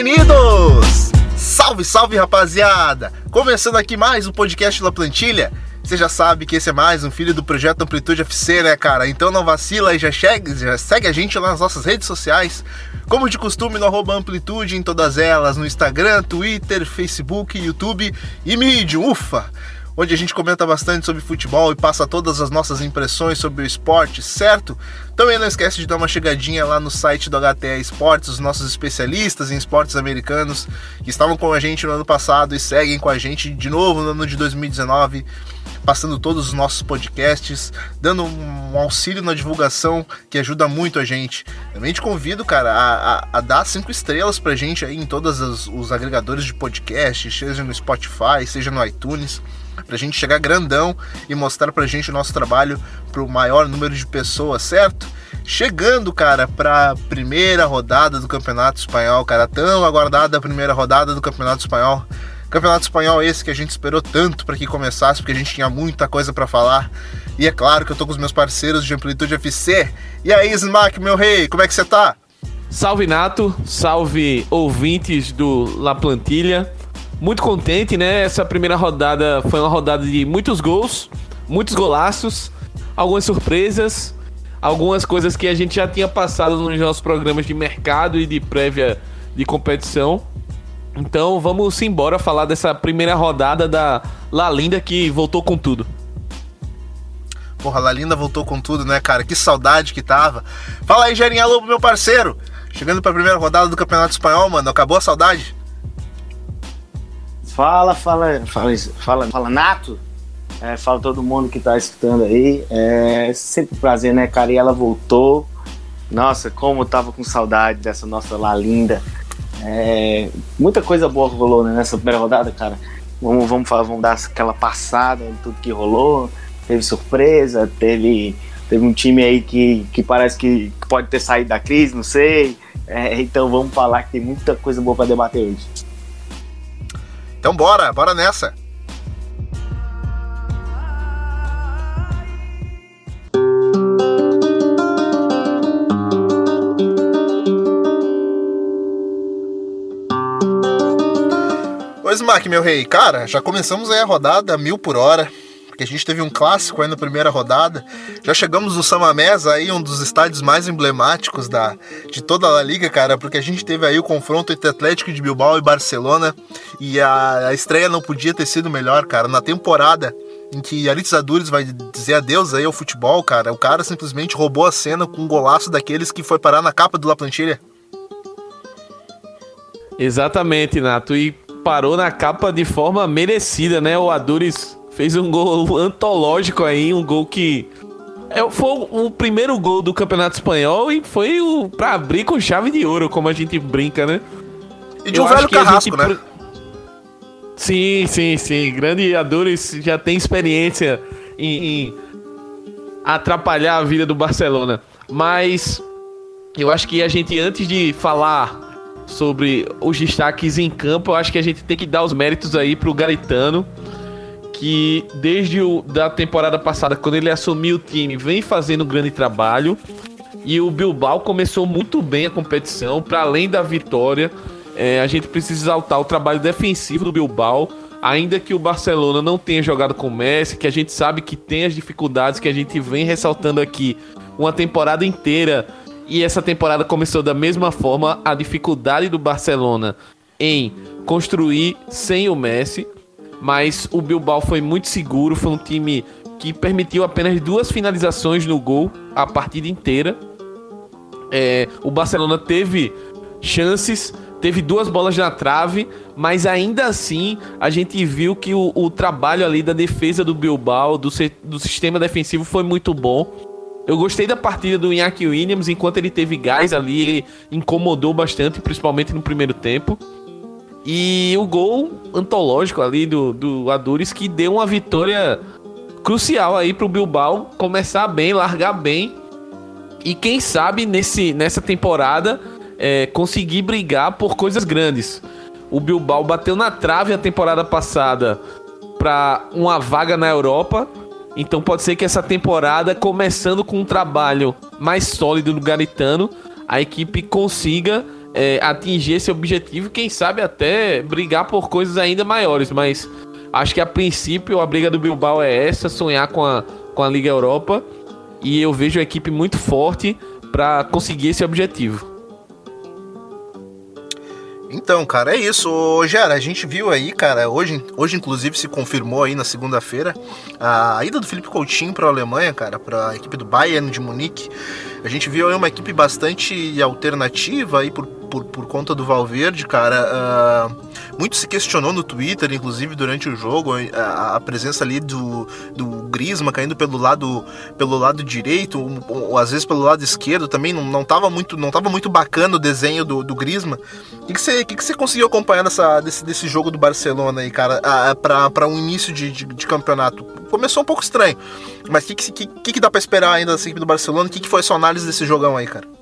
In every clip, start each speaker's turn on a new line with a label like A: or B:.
A: Bem-vindos! Salve, salve rapaziada! Começando aqui mais um podcast La Plantilha. Você já sabe que esse é mais um filho do projeto Amplitude FC, né, cara? Então não vacila e já, chegue, já segue a gente lá nas nossas redes sociais. Como de costume, no arroba Amplitude em todas elas, no Instagram, Twitter, Facebook, YouTube e Medium, ufa! Onde a gente comenta bastante sobre futebol e passa todas as nossas impressões sobre o esporte, certo? Também não esquece de dar uma chegadinha lá no site do HTE Esportes, os nossos especialistas em esportes americanos que estavam com a gente no ano passado e seguem com a gente de novo no ano de 2019 passando todos os nossos podcasts, dando um auxílio na divulgação que ajuda muito a gente. Também te convido, cara, a, a, a dar cinco estrelas pra gente aí em todos os, os agregadores de podcast, seja no Spotify, seja no iTunes pra gente chegar grandão e mostrar pra gente o nosso trabalho pro maior número de pessoas, certo? Chegando, cara, pra primeira rodada do Campeonato Espanhol, cara, tão aguardada a primeira rodada do Campeonato Espanhol. Campeonato Espanhol esse que a gente esperou tanto para que começasse, porque a gente tinha muita coisa para falar. E é claro que eu tô com os meus parceiros de Amplitude FC. E aí, Smack, meu rei, como é que você tá?
B: Salve Nato, salve ouvintes do La Plantilha. Muito contente, né? Essa primeira rodada foi uma rodada de muitos gols, muitos golaços, algumas surpresas, algumas coisas que a gente já tinha passado nos nossos programas de mercado e de prévia de competição. Então vamos embora falar dessa primeira rodada da La Linda que voltou com tudo.
A: Porra, La Linda voltou com tudo, né, cara? Que saudade que tava. Fala aí, Jerinha Lobo, meu parceiro. Chegando pra primeira rodada do Campeonato Espanhol, mano. Acabou a saudade?
C: Fala, fala, fala, fala, fala Nato. É, fala todo mundo que tá escutando aí. É sempre um prazer, né, cara? E ela voltou. Nossa, como eu tava com saudade dessa nossa La Linda. É, muita coisa boa rolou né, nessa primeira rodada, cara. Vamos, vamos, falar, vamos dar aquela passada em tudo que rolou. Teve surpresa, teve, teve um time aí que, que parece que pode ter saído da crise, não sei. É, então vamos falar que tem muita coisa boa para debater hoje.
A: Então bora, bora nessa. Oi, Smack, meu rei. Cara, já começamos aí a rodada mil por hora porque a gente teve um clássico aí na primeira rodada. Já chegamos no Samamés aí, um dos estádios mais emblemáticos da, de toda a liga, cara, porque a gente teve aí o confronto entre Atlético de Bilbao e Barcelona e a, a estreia não podia ter sido melhor, cara. Na temporada em que Aritz Adures vai dizer adeus aí ao futebol, cara, o cara simplesmente roubou a cena com um golaço daqueles que foi parar na capa do La Plantilha.
B: Exatamente, Nato, e parou na capa de forma merecida, né? O Adures Fez um gol antológico aí, um gol que. É, foi o primeiro gol do Campeonato Espanhol e foi o pra abrir com chave de ouro, como a gente brinca, né?
A: E de um Eu velho carrasco, gente... né?
B: Sim, sim, sim. Grande Adores já tem experiência em, em atrapalhar a vida do Barcelona. Mas eu acho que a gente, antes de falar sobre os destaques em campo, eu acho que a gente tem que dar os méritos aí pro Garitano que desde o, da temporada passada, quando ele assumiu o time, vem fazendo um grande trabalho. E o Bilbao começou muito bem a competição, para além da vitória. É, a gente precisa exaltar o trabalho defensivo do Bilbao, ainda que o Barcelona não tenha jogado com o Messi, que a gente sabe que tem as dificuldades que a gente vem ressaltando aqui uma temporada inteira. E essa temporada começou da mesma forma, a dificuldade do Barcelona em construir sem o Messi mas o Bilbao foi muito seguro, foi um time que permitiu apenas duas finalizações no gol a partida inteira. É, o Barcelona teve chances, teve duas bolas na trave, mas ainda assim a gente viu que o, o trabalho ali da defesa do Bilbao, do, do sistema defensivo, foi muito bom. Eu gostei da partida do Iñaki Williams, enquanto ele teve gás ali, ele incomodou bastante, principalmente no primeiro tempo. E o gol antológico ali do, do Adures que deu uma vitória crucial aí pro Bilbao começar bem, largar bem. E quem sabe nesse, nessa temporada é, conseguir brigar por coisas grandes. O Bilbao bateu na trave a temporada passada para uma vaga na Europa. Então pode ser que essa temporada, começando com um trabalho mais sólido do Garitano, a equipe consiga é, atingir esse objetivo, quem sabe até brigar por coisas ainda maiores, mas acho que a princípio a briga do Bilbao é essa, sonhar com a, com a Liga Europa, e eu vejo a equipe muito forte para conseguir esse objetivo.
A: Então, cara, é isso. Gera, a gente viu aí, cara, hoje, hoje inclusive se confirmou aí na segunda-feira a ida do Felipe Coutinho para a Alemanha, cara, para a equipe do Bayern de Munique. A gente viu aí uma equipe bastante alternativa aí por, por, por conta do Valverde, cara. Uh, muito se questionou no Twitter, inclusive durante o jogo, a, a presença ali do, do Grisma caindo pelo lado pelo lado direito, ou, ou, às vezes pelo lado esquerdo também. Não, não, tava, muito, não tava muito bacana o desenho do, do Grisma. O que, que, você, que, que você conseguiu acompanhar dessa, desse, desse jogo do Barcelona aí, cara, para um início de, de, de campeonato? Começou um pouco estranho. Mas o que, que, que, que dá para esperar ainda dessa equipe do Barcelona? O que, que foi a sua análise desse jogão aí, cara?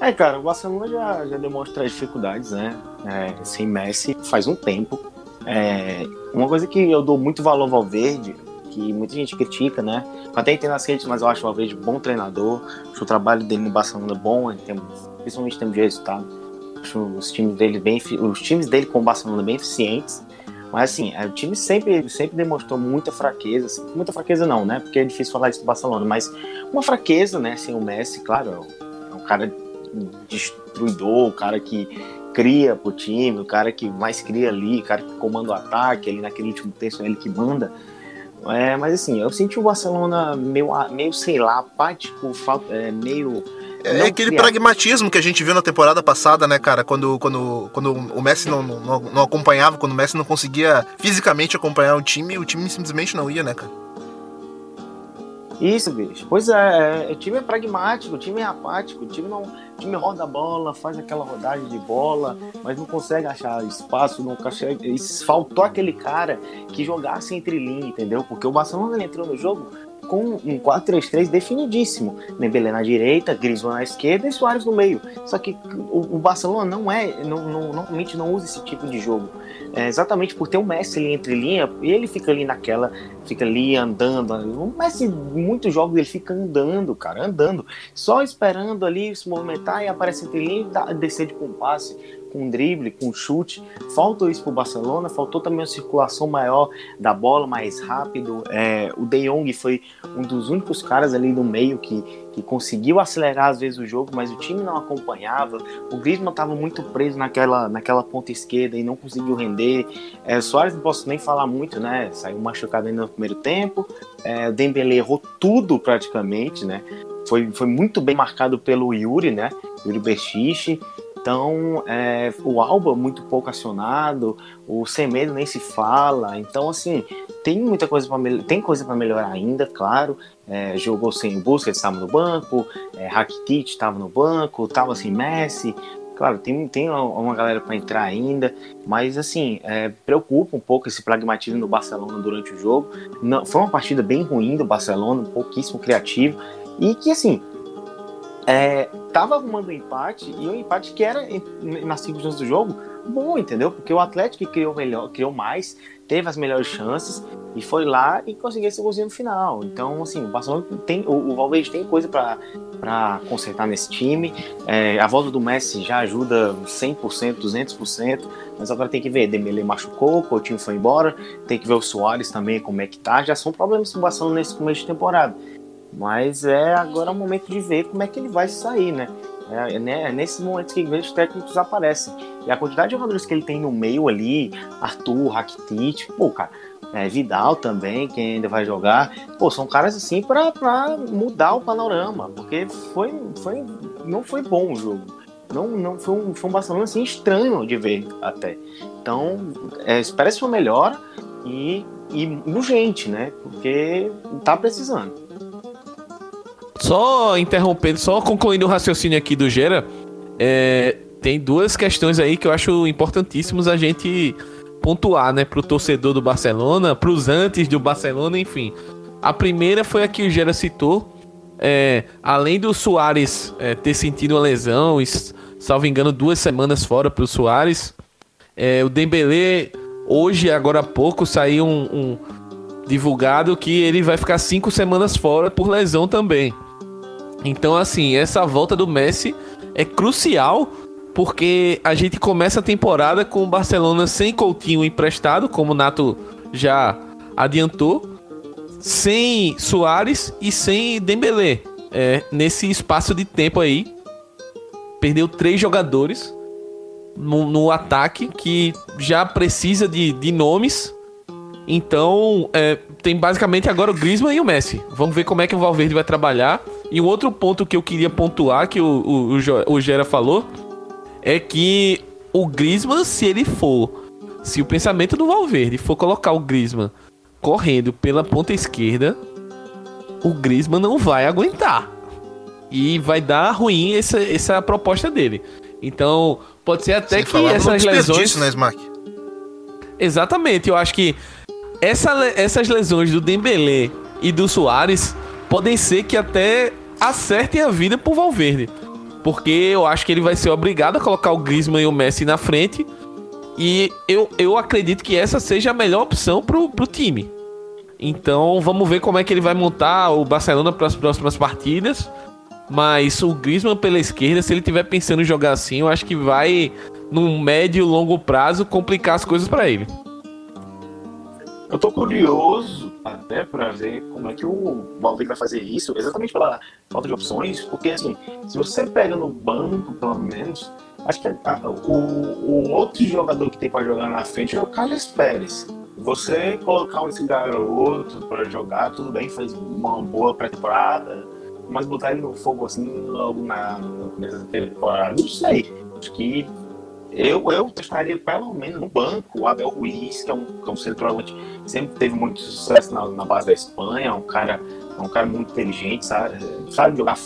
C: É, cara, o Barcelona já, já demonstra as dificuldades, né? É, sem Messi faz um tempo. É, uma coisa que eu dou muito valor ao Valverde, que muita gente critica, né? Até entendo as redes, mas eu acho o Valverde bom treinador. Acho o trabalho dele no Barcelona bom, principalmente em termos de resultado. Acho os times dele bem, os times dele com o Barcelona bem eficientes. Mas assim, é, o time sempre, sempre demonstrou muita fraqueza. Assim, muita fraqueza não, né? Porque é difícil falar isso do Barcelona, mas uma fraqueza, né? Sem o Messi, claro, é um cara destruidor, o cara que cria pro time, o cara que mais cria ali, o cara que comanda o ataque, ali naquele último terço é ele que manda. É, mas assim, eu senti o Barcelona meio, meio sei lá, apático, é, meio
A: é aquele pragmatismo que a gente viu na temporada passada, né, cara? Quando, quando, quando o Messi não, não, não acompanhava, quando o Messi não conseguia fisicamente acompanhar o time, o time simplesmente não ia, né, cara?
C: Isso, bicho. Pois é, é, o time é pragmático, o time é apático, o time não. O time roda a bola, faz aquela rodagem de bola, mas não consegue achar espaço, não consegue. Faltou aquele cara que jogasse entre linha, entendeu? Porque o Barcelona entrou no jogo com um 4-3-3 definidíssimo. Dembélé na direita, Griezmann na esquerda e Soares no meio. Só que o, o Barcelona não é, não, não, normalmente não usa esse tipo de jogo. É exatamente por ter o Messi ali entre linha, ele fica ali naquela, fica ali andando. O Messi, muitos jogos ele fica andando, cara, andando, só esperando ali se movimentar e aparece entre linha e descer de com passe com drible, com chute. Faltou isso para o Barcelona, faltou também uma circulação maior da bola, mais rápido. É, o De Jong foi um dos únicos caras ali no meio que, que conseguiu acelerar às vezes o jogo, mas o time não acompanhava. O Griezmann estava muito preso naquela, naquela ponta esquerda e não conseguiu render. É, o Soares não posso nem falar muito, né? Saiu machucado ainda no primeiro tempo. É, o Dembele errou tudo praticamente, né? Foi, foi muito bem marcado pelo Yuri, né? Yuri Berchiche. Então, é, o Alba muito pouco acionado, o Semedo nem se fala. Então, assim, tem muita coisa para tem coisa para melhorar ainda, claro. É, jogou sem busca, estava no banco, é, Rakitic estava no banco, estava sem Messi. Claro, tem, tem uma galera para entrar ainda, mas assim, é, preocupa um pouco esse pragmatismo do Barcelona durante o jogo. Não, foi uma partida bem ruim do Barcelona, pouquíssimo criativo, e que assim, é, tava arrumando um empate e um empate que era nas circunstâncias do jogo bom, entendeu? Porque o Atlético criou melhor, criou mais, teve as melhores chances e foi lá e conseguiu esse golzinho no final. Então, assim, o Barcelona tem, o, o Valverde tem coisa para consertar nesse time. É, a volta do Messi já ajuda 100%, 200%, mas agora tem que ver, Dembele machucou, Coutinho foi embora, tem que ver o Soares também como é que tá. Já são problemas do Barcelona nesse começo de temporada. Mas é agora o momento de ver como é que ele vai sair, né? É, né, é nesses momentos que grandes técnicos aparecem. E a quantidade de jogadores que ele tem no meio ali, Arthur, Rakitic, pô, cara, é, Vidal também, quem ainda vai jogar, pô, são caras assim para mudar o panorama, porque foi, foi, não foi bom o jogo. Não, não foi um, foi um Barcelona assim estranho de ver até. Então, é, espera-se uma melhora e, e urgente, né? Porque tá precisando.
B: Só interrompendo, só concluindo o raciocínio aqui do Gera, é, tem duas questões aí que eu acho importantíssimos a gente pontuar, né, pro torcedor do Barcelona, pros antes do Barcelona, enfim. A primeira foi a que o Gera citou, é, além do Soares é, ter sentido uma lesão, salvo engano, duas semanas fora pro Soares, é, o Dembélé, hoje, agora há pouco, saiu um, um divulgado que ele vai ficar cinco semanas fora por lesão também. Então, assim, essa volta do Messi é crucial porque a gente começa a temporada com o Barcelona sem Coutinho emprestado, como o Nato já adiantou, sem Soares e sem Dembélé. É, nesse espaço de tempo aí, perdeu três jogadores no, no ataque que já precisa de, de nomes. Então, é, tem basicamente agora o Griezmann e o Messi. Vamos ver como é que o Valverde vai trabalhar. E um outro ponto que eu queria pontuar, que o, o, o, o Gera falou, é que o Griezmann, se ele for, se o pensamento do Valverde for colocar o Griezmann correndo pela ponta esquerda, o Griezmann não vai aguentar. E vai dar ruim essa, essa proposta dele. Então, pode ser até
A: Sem
B: que essas lesões.
A: né, Smack?
B: Exatamente, eu acho que essa, essas lesões do Dembélé e do Soares podem ser que até acertem a vida pro Valverde. Porque eu acho que ele vai ser obrigado a colocar o Griezmann e o Messi na frente. E eu, eu acredito que essa seja a melhor opção pro, pro time. Então vamos ver como é que ele vai montar o Barcelona para as próximas partidas. Mas o Griezmann pela esquerda, se ele tiver pensando em jogar assim, eu acho que vai, num médio e longo prazo, complicar as coisas para ele.
C: Eu tô curioso até pra ver como é que o Valverde vai fazer isso, exatamente pela falta de opções, porque assim, se você pega no banco, pelo menos, acho que a- o, o outro jogador que tem pra jogar na frente é o Carlos Pérez. Você colocar esse garoto pra jogar, tudo bem, fez uma boa pré-temporada, mas botar ele no fogo assim logo na, da temporada, não sei. Acho que eu, eu testaria pelo menos no banco o Abel Ruiz, que é um, que é um centroavante sempre teve muito sucesso na, na base da Espanha, é um cara, é um cara muito inteligente, sabe, sabe jogar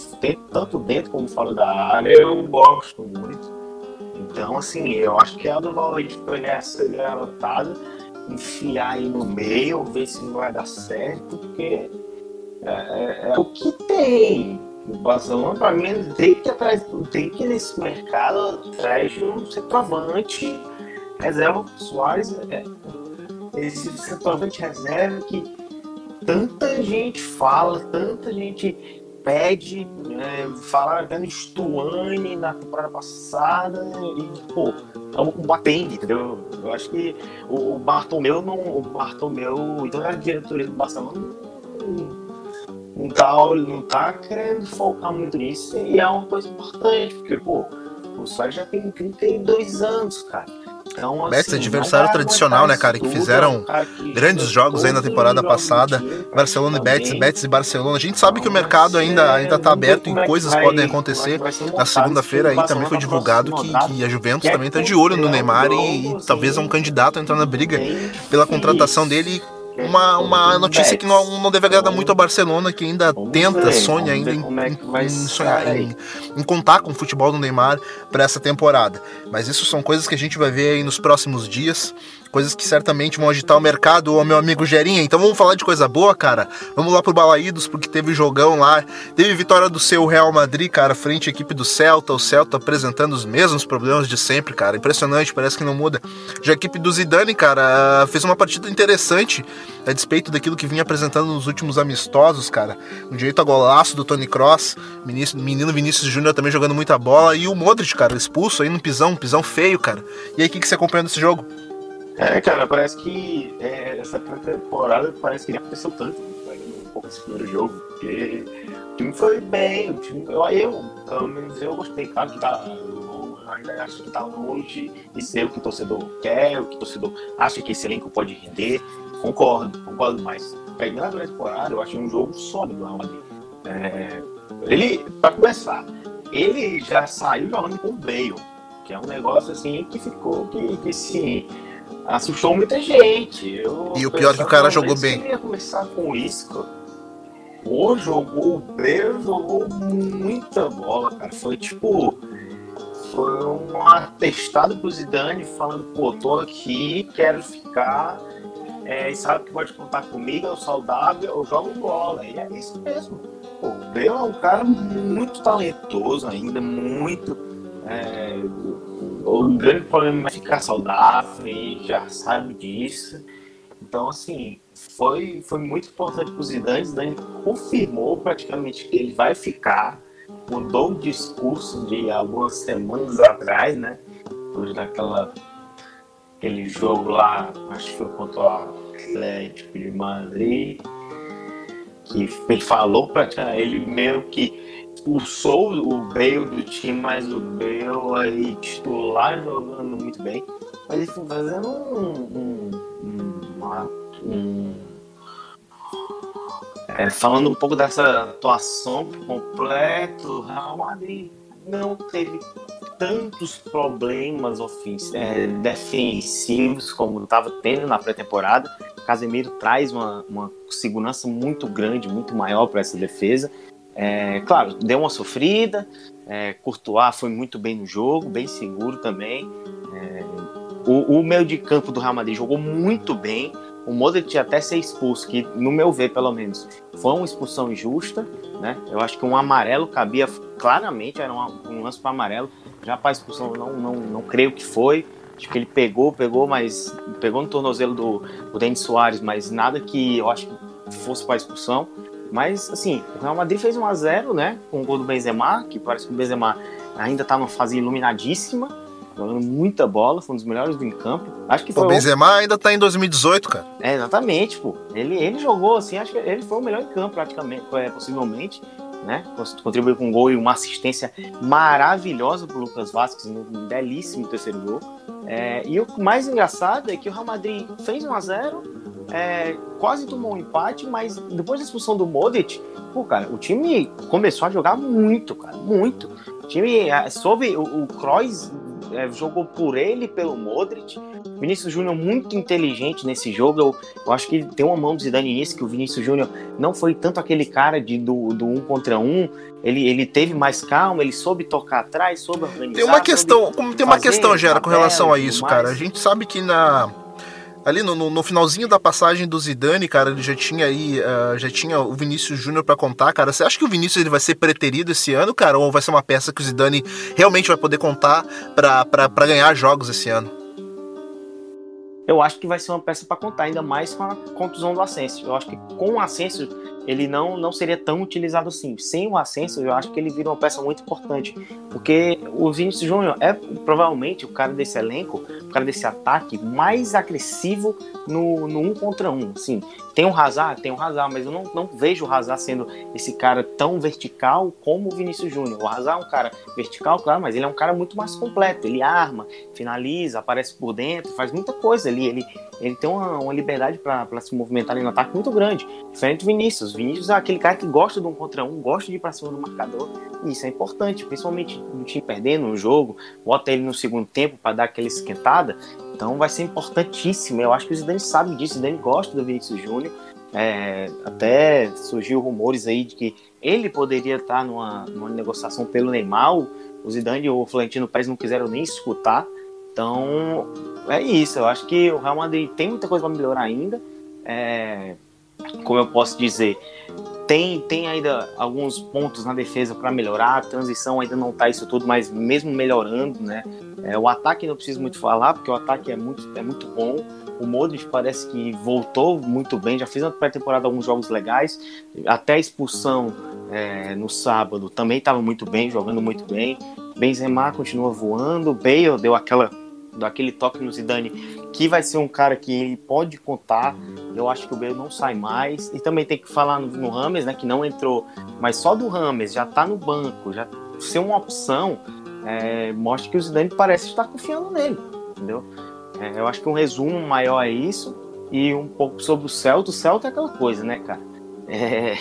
C: tanto dentro como fora da área, eu gosto muito. Então, assim, eu acho que é a do Valverde pegar essa garotada, enfiar aí no meio, ver se vai dar certo, porque é, é- é o que tem. O Barcelona, pra mim, tem que, atrás, tem que ir nesse mercado atrás de um centroavante reserva Soares. É, esse centroavante reserva que tanta gente fala, tanta gente pede, é, falaram até no Stuane na temporada passada, e, pô, estamos combatendo, entendeu? Eu acho que o, Bartomeu não. O Bartomeu, então a diretoria do Barcelona não, tá, não tá querendo focar muito nisso, e é uma coisa importante, porque, pô, o Soares já tem 32 anos, cara. Então,
A: Betis,
C: assim,
A: adversário tradicional, né, cara, que fizeram
C: é cara que
A: grandes jogos aí na temporada passada. Barcelona e Betis. Betis e Barcelona. A gente sabe que o mercado ainda, ainda tá aberto e
C: é que
A: coisas
C: vai-
A: podem
C: é
A: acontecer. Na segunda-feira aí também foi divulgado que, que a Juventus
C: Quer
A: também tá de olho no Neymar
C: no
A: e
C: jogo,
A: talvez é um
C: assim,
A: candidato a entrar na briga pela contratação dele. Uma, uma notícia que não, não deve agradar muito ao Barcelona, que ainda tenta, sonha ainda em,
C: é vai
A: em
C: sair.
A: sonhar, em, em contar com o futebol do Neymar para essa temporada. Mas isso são coisas que a gente vai ver aí nos próximos dias, coisas que certamente vão agitar o mercado, ô meu amigo Gerinha. Então vamos falar de coisa boa, cara. Vamos lá pro Balaídos, porque teve jogão lá. Teve vitória do seu Real Madrid, cara, frente à equipe do Celta. O Celta apresentando os mesmos problemas de sempre, cara. Impressionante, parece que não muda. Já a equipe do Zidane, cara, fez uma partida interessante, a despeito daquilo que vinha apresentando nos últimos amistosos, cara. Um direito a golaço do Tony Cross, menino menino Vinícius Júnior também jogando muita bola. E o Modric, cara, expulso aí no pisão, um pisão feio, cara. E aí, o que, que você acompanha desse jogo?
C: É, cara, parece que é, essa temporada parece que nem aconteceu tanto, pegando um pouco esse primeiro jogo, porque o time foi bem, o time, eu, eu, pelo menos eu gostei, claro que tá, eu ainda acho que tá longe de ser o que o torcedor quer, o que o torcedor acha que esse elenco pode render, concordo, concordo, mas pegando a temporada, eu achei um jogo sólido do Real Madrid. É, ele, pra começar, ele já saiu jogando com o Bale, que é um negócio assim que ficou, que, que sim, assustou muita gente. Eu
A: E o pior é que o cara jogou
C: "Mas
A: bem."
C: Eu ia começar com o Isco. Pô, jogou bem, jogou muita bola, cara. Foi tipo. Foi um atestado pro Zidane falando, pô, tô aqui, quero ficar. É, e sabe que pode contar comigo, eu saudável, eu jogo bola. E é isso mesmo. Pô, o Bale é um cara muito talentoso ainda, muito. é, o grande problema é ficar saudável e já sabe disso. Então, assim, foi, foi muito importante para o Zidane. Zidane confirmou praticamente que ele vai ficar. mudou o discurso de algumas semanas atrás, né? Depois daquela aquele jogo lá, acho que foi contra o Atlético de Madrid, que ele falou para ele meio que expulsou o Bale do time, mas o Bale aí titular jogando muito bem. Mas foi fazendo um, um, um, uma, um é, falando um pouco dessa atuação completa, o Real Madrid não teve tantos problemas é, defensivos como estava tendo na pré-temporada. Casemiro traz uma, uma segurança muito grande, muito maior para essa defesa. É, claro, deu uma sofrida. É, Courtois foi muito bem no jogo, bem seguro também. É, o, o meio de campo do Real Madrid jogou muito bem o Modric até ser expulso, que no meu ver, pelo menos, foi uma expulsão injusta, né? Eu acho que um amarelo cabia claramente, era um, um lance para amarelo. Já para expulsão, não, não, não creio que foi. Acho que ele pegou, pegou, mas pegou no tornozelo do, do Denis Soares, mas nada que eu acho que fosse para expulsão. Mas, assim, o Real Madrid fez 1 a 0 né? Com o gol do Benzema, que parece que o Benzema ainda está numa fase iluminadíssima jogando muita bola, foi um dos melhores do campo. Acho que foi.
A: O Benzema o... ainda tá em 2018, cara.
C: É, exatamente, pô. Ele, ele jogou assim, acho que ele foi o melhor em campo, praticamente, é, possivelmente. Né? Contribuiu com um gol e uma assistência maravilhosa pro Lucas Vasquez, um belíssimo terceiro gol. É, e o mais engraçado é que o Real Madrid fez 1 a 0 é, quase tomou um empate, mas depois da expulsão do Modric, pô, cara, o time começou a jogar muito, cara, muito. O time é, soube, o, o Kroos é, jogou por ele pelo Modric. Vinícius Júnior muito inteligente nesse jogo. Eu, eu, acho que tem uma mão do Zidane nisso, que o Vinícius Júnior não foi tanto aquele cara de, do, do um contra um. Ele, ele teve mais calma, ele soube tocar atrás, soube organizar.
A: Tem uma questão, como tem uma questão, Gera, com relação a isso, cara. A gente sabe que na ali no, no, no, finalzinho da passagem do Zidane, cara, ele já tinha aí, uh, já tinha o Vinícius Júnior para contar, cara. Você acha que o Vinícius ele vai ser preterido esse ano, cara, ou vai ser uma peça que o Zidane realmente vai poder contar para ganhar jogos esse ano?
C: Eu acho que vai ser uma peça para contar, ainda mais com a contusão do Asensio. Eu acho que com o Asensio ele não, não seria tão utilizado assim. Sem o Ascenso, eu acho que ele vira uma peça muito importante. Porque o Vinícius Júnior é provavelmente o cara desse elenco, o cara desse ataque mais agressivo no, no um contra um. Assim, tem o Hazard? Tem o Hazard, mas eu não, não vejo o Hazard sendo esse cara tão vertical como o Vinícius Júnior. O Hazard é um cara vertical, claro, mas ele é um cara muito mais completo. Ele arma, finaliza, aparece por dentro, faz muita coisa ali. Ele, ele tem uma, uma liberdade para se movimentar no ataque muito grande. Diferente do Vinícius. Vinícius é aquele cara que gosta de um contra um, gosta de ir para cima do marcador. E isso é importante, principalmente no time perdendo no jogo, bota ele no segundo tempo para dar aquela esquentada. Então vai ser importantíssimo. Eu acho que o Zidane sabe disso, o Zidane gosta do Vinícius Júnior. É, até surgiu rumores aí de que ele poderia estar numa, numa negociação pelo Neymar. O Zidane e o Florentino Pérez não quiseram nem escutar. Então é isso. Eu acho que o Real Madrid tem muita coisa para melhorar ainda. É, como eu posso dizer, tem, tem ainda alguns pontos na defesa para melhorar, a transição ainda não está isso tudo, mas mesmo melhorando, né? É, o ataque não preciso muito falar, porque o ataque é muito, é muito bom. O Modric parece que voltou muito bem, já fez na pré-temporada alguns jogos legais, até a expulsão é, no sábado também estava muito bem, jogando muito bem. Benzema continua voando, Bale deu aquela daquele toque no Zidane, que vai ser um cara que ele pode contar. Eu acho que o Bale não sai mais. E também tem que falar no, no Rames, né, que não entrou, mas só do Rames já tá no banco, já ser uma opção, é, mostra que o Zidane parece estar confiando nele, entendeu? É, eu acho que um resumo maior é isso e um pouco sobre o Celta. O Celta é aquela coisa, né, cara? É,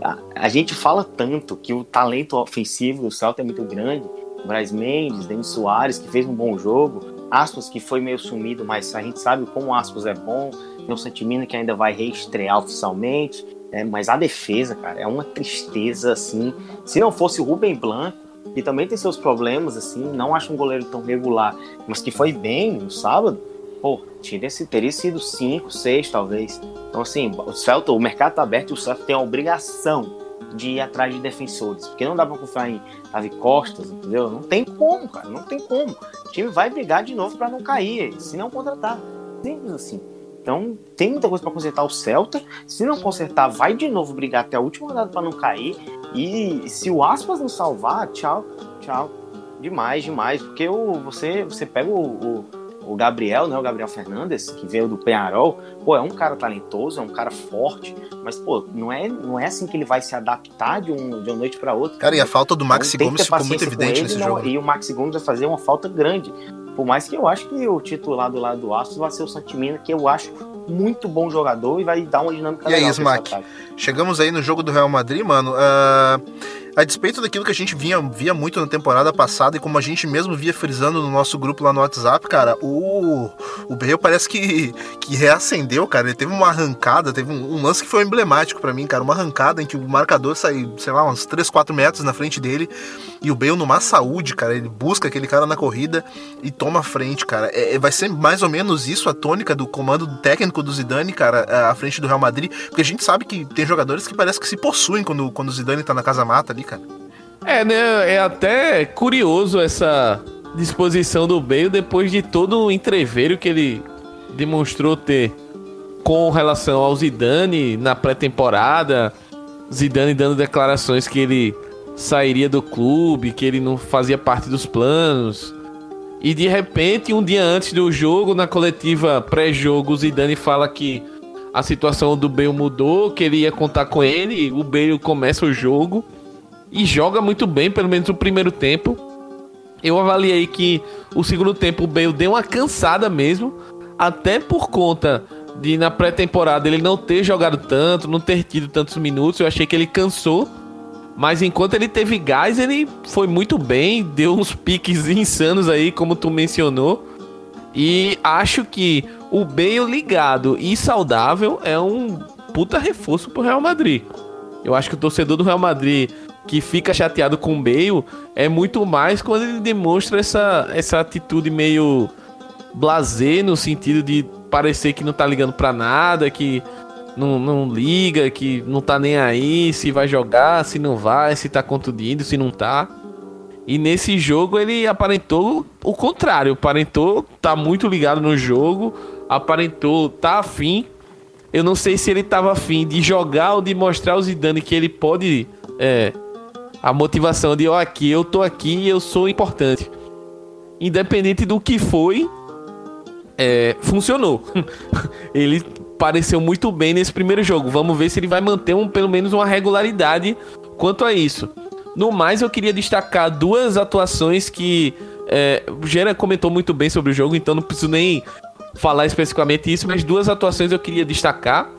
C: a, a, gente fala tanto que o talento ofensivo do Celta é muito grande. Braz Mendes, Denis Soares, que fez um bom jogo, Aspas, que foi meio sumido, mas a gente sabe como Aspas é bom. Tem o Santimina que ainda vai reestrear oficialmente. É, mas a defesa, cara, é uma tristeza, assim. Se não fosse o Rubem Blanco, que também tem seus problemas, assim, não acho um goleiro tão regular, mas que foi bem no sábado, pô, teria, teria sido 5, 6 talvez. Então, assim, o Celta, o mercado tá aberto e o Celta tem a obrigação de ir atrás de defensores, porque não dá pra confiar em Davi Costas, entendeu? Não tem como, cara, não tem como. O time vai brigar de novo para não cair, se não contratar. Simples assim. Então, tem muita coisa para consertar o Celta. Se não consertar, vai de novo brigar até a última rodada para não cair. E se o Aspas não salvar, tchau, tchau. Demais, demais. Porque o, você, você pega o, o, o Gabriel, né? O Gabriel Fernandes, que veio do Penharol, pô, é um cara talentoso, é um cara forte, mas, pô, não é, não é assim que ele vai se adaptar de, um, de uma noite para outra.
A: Cara, e a falta do Maxi então, Gomes ficou muito evidente nesse
C: não,
A: jogo.
C: E o Maxi Gomes vai fazer uma falta grande. Por mais que eu acho que o titular do lado do Astros vai ser o Santimina, que eu acho muito bom jogador e vai dar uma dinâmica
A: e legal. E aí, Smack? Chegamos aí no jogo do Real Madrid, mano. Uh a despeito daquilo que a gente via, via muito na temporada passada e como a gente mesmo via frisando no nosso grupo lá no WhatsApp, cara, o, o Bale parece que, que reacendeu, cara. Ele teve uma arrancada, teve um, um lance que foi emblemático para mim, cara. Uma arrancada em que o marcador sai, sei lá, uns 3, 4 metros na frente dele e o Bale numa saúde, cara. Ele busca aquele cara na corrida e toma a frente, cara. É, é vai ser mais ou menos isso a tônica do comando técnico do Zidane, cara, à frente do Real Madrid, porque a gente sabe que tem jogadores que parece que se possuem quando, quando o Zidane tá na casa mata ali, cara.
B: É, né? É até curioso essa disposição do Bale depois de todo o entreveiro que ele demonstrou ter com relação ao Zidane na pré-temporada. Zidane dando declarações que ele sairia do clube, que ele não fazia parte dos planos. E de repente, um dia antes do jogo, na coletiva pré-jogo, Zidane fala que a situação do Bale mudou, que ele ia contar com ele. O Bale começa o jogo e joga muito bem, pelo menos o primeiro tempo. Eu avaliei que o segundo tempo o Bale deu uma cansada mesmo, até por conta de na pré-temporada ele não ter jogado tanto, não ter tido tantos minutos. Eu achei que ele cansou, mas enquanto ele teve gás, ele foi muito bem, deu uns piques insanos aí, como tu mencionou. E acho que o Bale ligado e saudável é um puta reforço pro Real Madrid. Eu acho que o torcedor do Real Madrid que fica chateado com o Bale é muito mais quando ele demonstra essa, essa atitude meio blazer no sentido de parecer que não tá ligando para nada, que não, não liga, que não tá nem aí se vai jogar, se não vai, se tá contundido, se não tá. E nesse jogo ele aparentou o contrário, aparentou tá muito ligado no jogo, aparentou tá afim. Eu não sei se ele tava afim de jogar ou de mostrar ao Zidane que ele pode é, a motivação de, ó, oh, aqui, eu tô aqui e eu sou importante. Independente do que foi, é, funcionou. ele pareceu muito bem nesse primeiro jogo. Vamos ver se ele vai manter um, pelo menos uma regularidade quanto a isso. No mais, eu queria destacar duas atuações que é, o Gera comentou muito bem sobre o jogo, então não preciso nem falar especificamente isso, mas duas atuações eu queria destacar.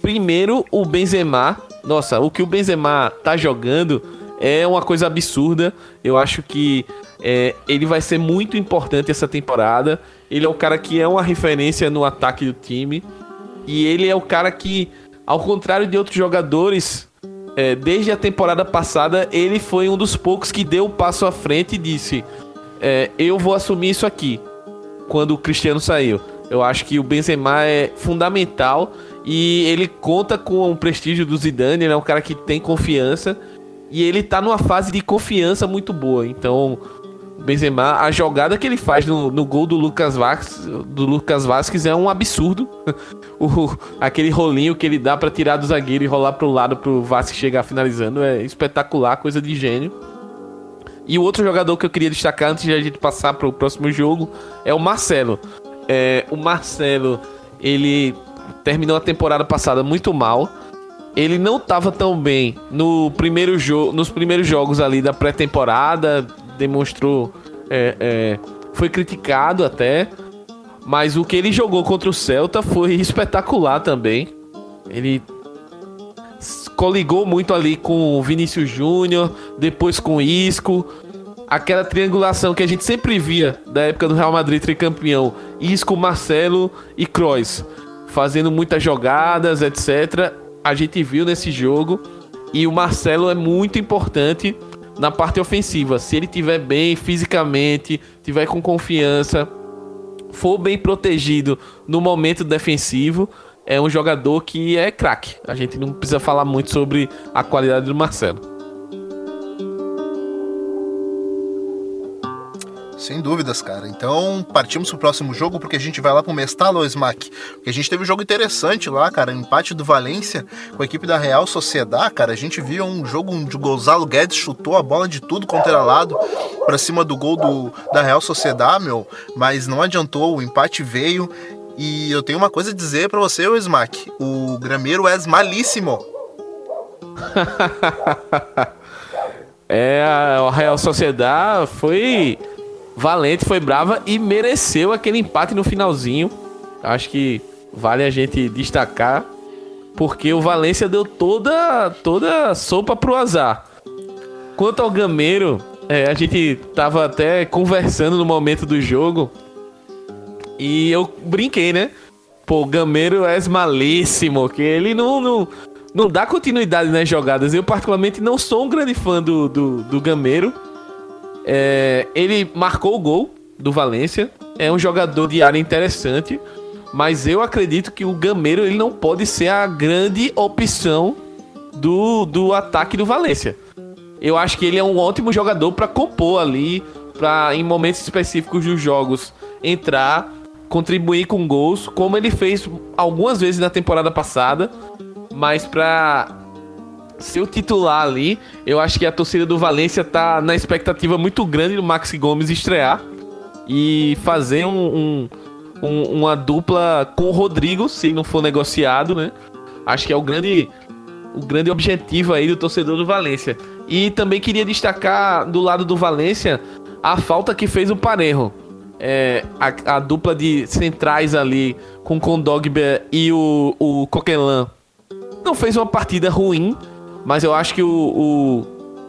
B: Primeiro, o Benzema. Nossa, o que o Benzema tá jogando é uma coisa absurda. Eu acho que é, ele vai ser muito importante essa temporada. Ele é o cara que é uma referência no ataque do time. E ele é o cara que, ao contrário de outros jogadores, é, desde a temporada passada, ele foi um dos poucos que deu o passo à frente e disse: é, Eu vou assumir isso aqui. Quando o Cristiano saiu. Eu acho que o Benzema é fundamental e ele conta com o prestígio do Zidane. Ele é um cara que tem confiança e ele tá numa fase de confiança muito boa. Então, Benzema, a jogada que ele faz no, no gol do Lucas Vasquez, do Lucas Vasquez é um absurdo. o, aquele rolinho que ele dá para tirar do zagueiro e rolar pro lado pro Vasquez chegar finalizando é espetacular, coisa de gênio. E o outro jogador que eu queria destacar antes de a gente passar pro próximo jogo é o Marcelo. É, o Marcelo, ele terminou a temporada passada muito mal ele não estava tão bem no primeiro jogo, nos primeiros jogos ali da pré-temporada, demonstrou, é, é, foi criticado até, mas o que ele jogou contra o Celta foi espetacular também. Ele coligou muito ali com o Vinícius Júnior, depois com o Isco, aquela triangulação que a gente sempre via da época do Real Madrid tricampeão, Isco, Marcelo e Kroos, fazendo muitas jogadas, etc a gente viu nesse jogo. E o Marcelo é muito importante na parte ofensiva. Se ele tiver bem fisicamente, tiver com confiança, for bem protegido no momento defensivo, é um jogador que é craque. A gente não precisa falar muito sobre a qualidade do Marcelo.
A: Sem dúvidas, cara. Então, partimos pro próximo jogo, porque a gente vai lá pro Mestalo, Smack. Porque a gente teve um jogo interessante lá, cara. Empate do Valência com a equipe da Real Sociedad, cara. A gente viu um jogo onde o Gonzalo Guedes chutou a bola de tudo contra era lado pra cima do gol do, da Real Sociedad, meu. Mas não adiantou, o empate veio. E eu tenho uma coisa a dizer para você, o Smack. O grameiro é malíssimo.
B: é, a Real Sociedad foi valente, foi brava e mereceu aquele empate no finalzinho. Acho que vale a gente destacar, porque o Valência deu toda toda sopa pro azar. Quanto ao Gameiro, é, a gente tava até conversando no momento do jogo e eu brinquei, né? Pô, o Gameiro é malíssimo, que ele não, não, não dá continuidade nas jogadas. Eu, particularmente, não sou um grande fã do, do, do Gameiro. É, ele marcou o gol do Valência. É um jogador de área interessante. Mas eu acredito que o Gameiro ele não pode ser a grande opção do, do ataque do Valência. Eu acho que ele é um ótimo jogador para compor ali, para em momentos específicos dos jogos entrar, contribuir com gols, como ele fez algumas vezes na temporada passada, mas para ser o titular ali, eu acho que a torcida do Valência tá na expectativa muito grande do Maxi Gomes estrear e fazer um, um, um, uma dupla com o Rodrigo, se não for negociado, né? Acho que é o grande, o grande objetivo aí do torcedor do Valência. E também queria destacar do lado do Valência a falta que fez o Parejo. É, a, a, dupla de centrais ali com o Kondogbe e o, o Coquelin não fez uma partida ruim, mas eu acho que o,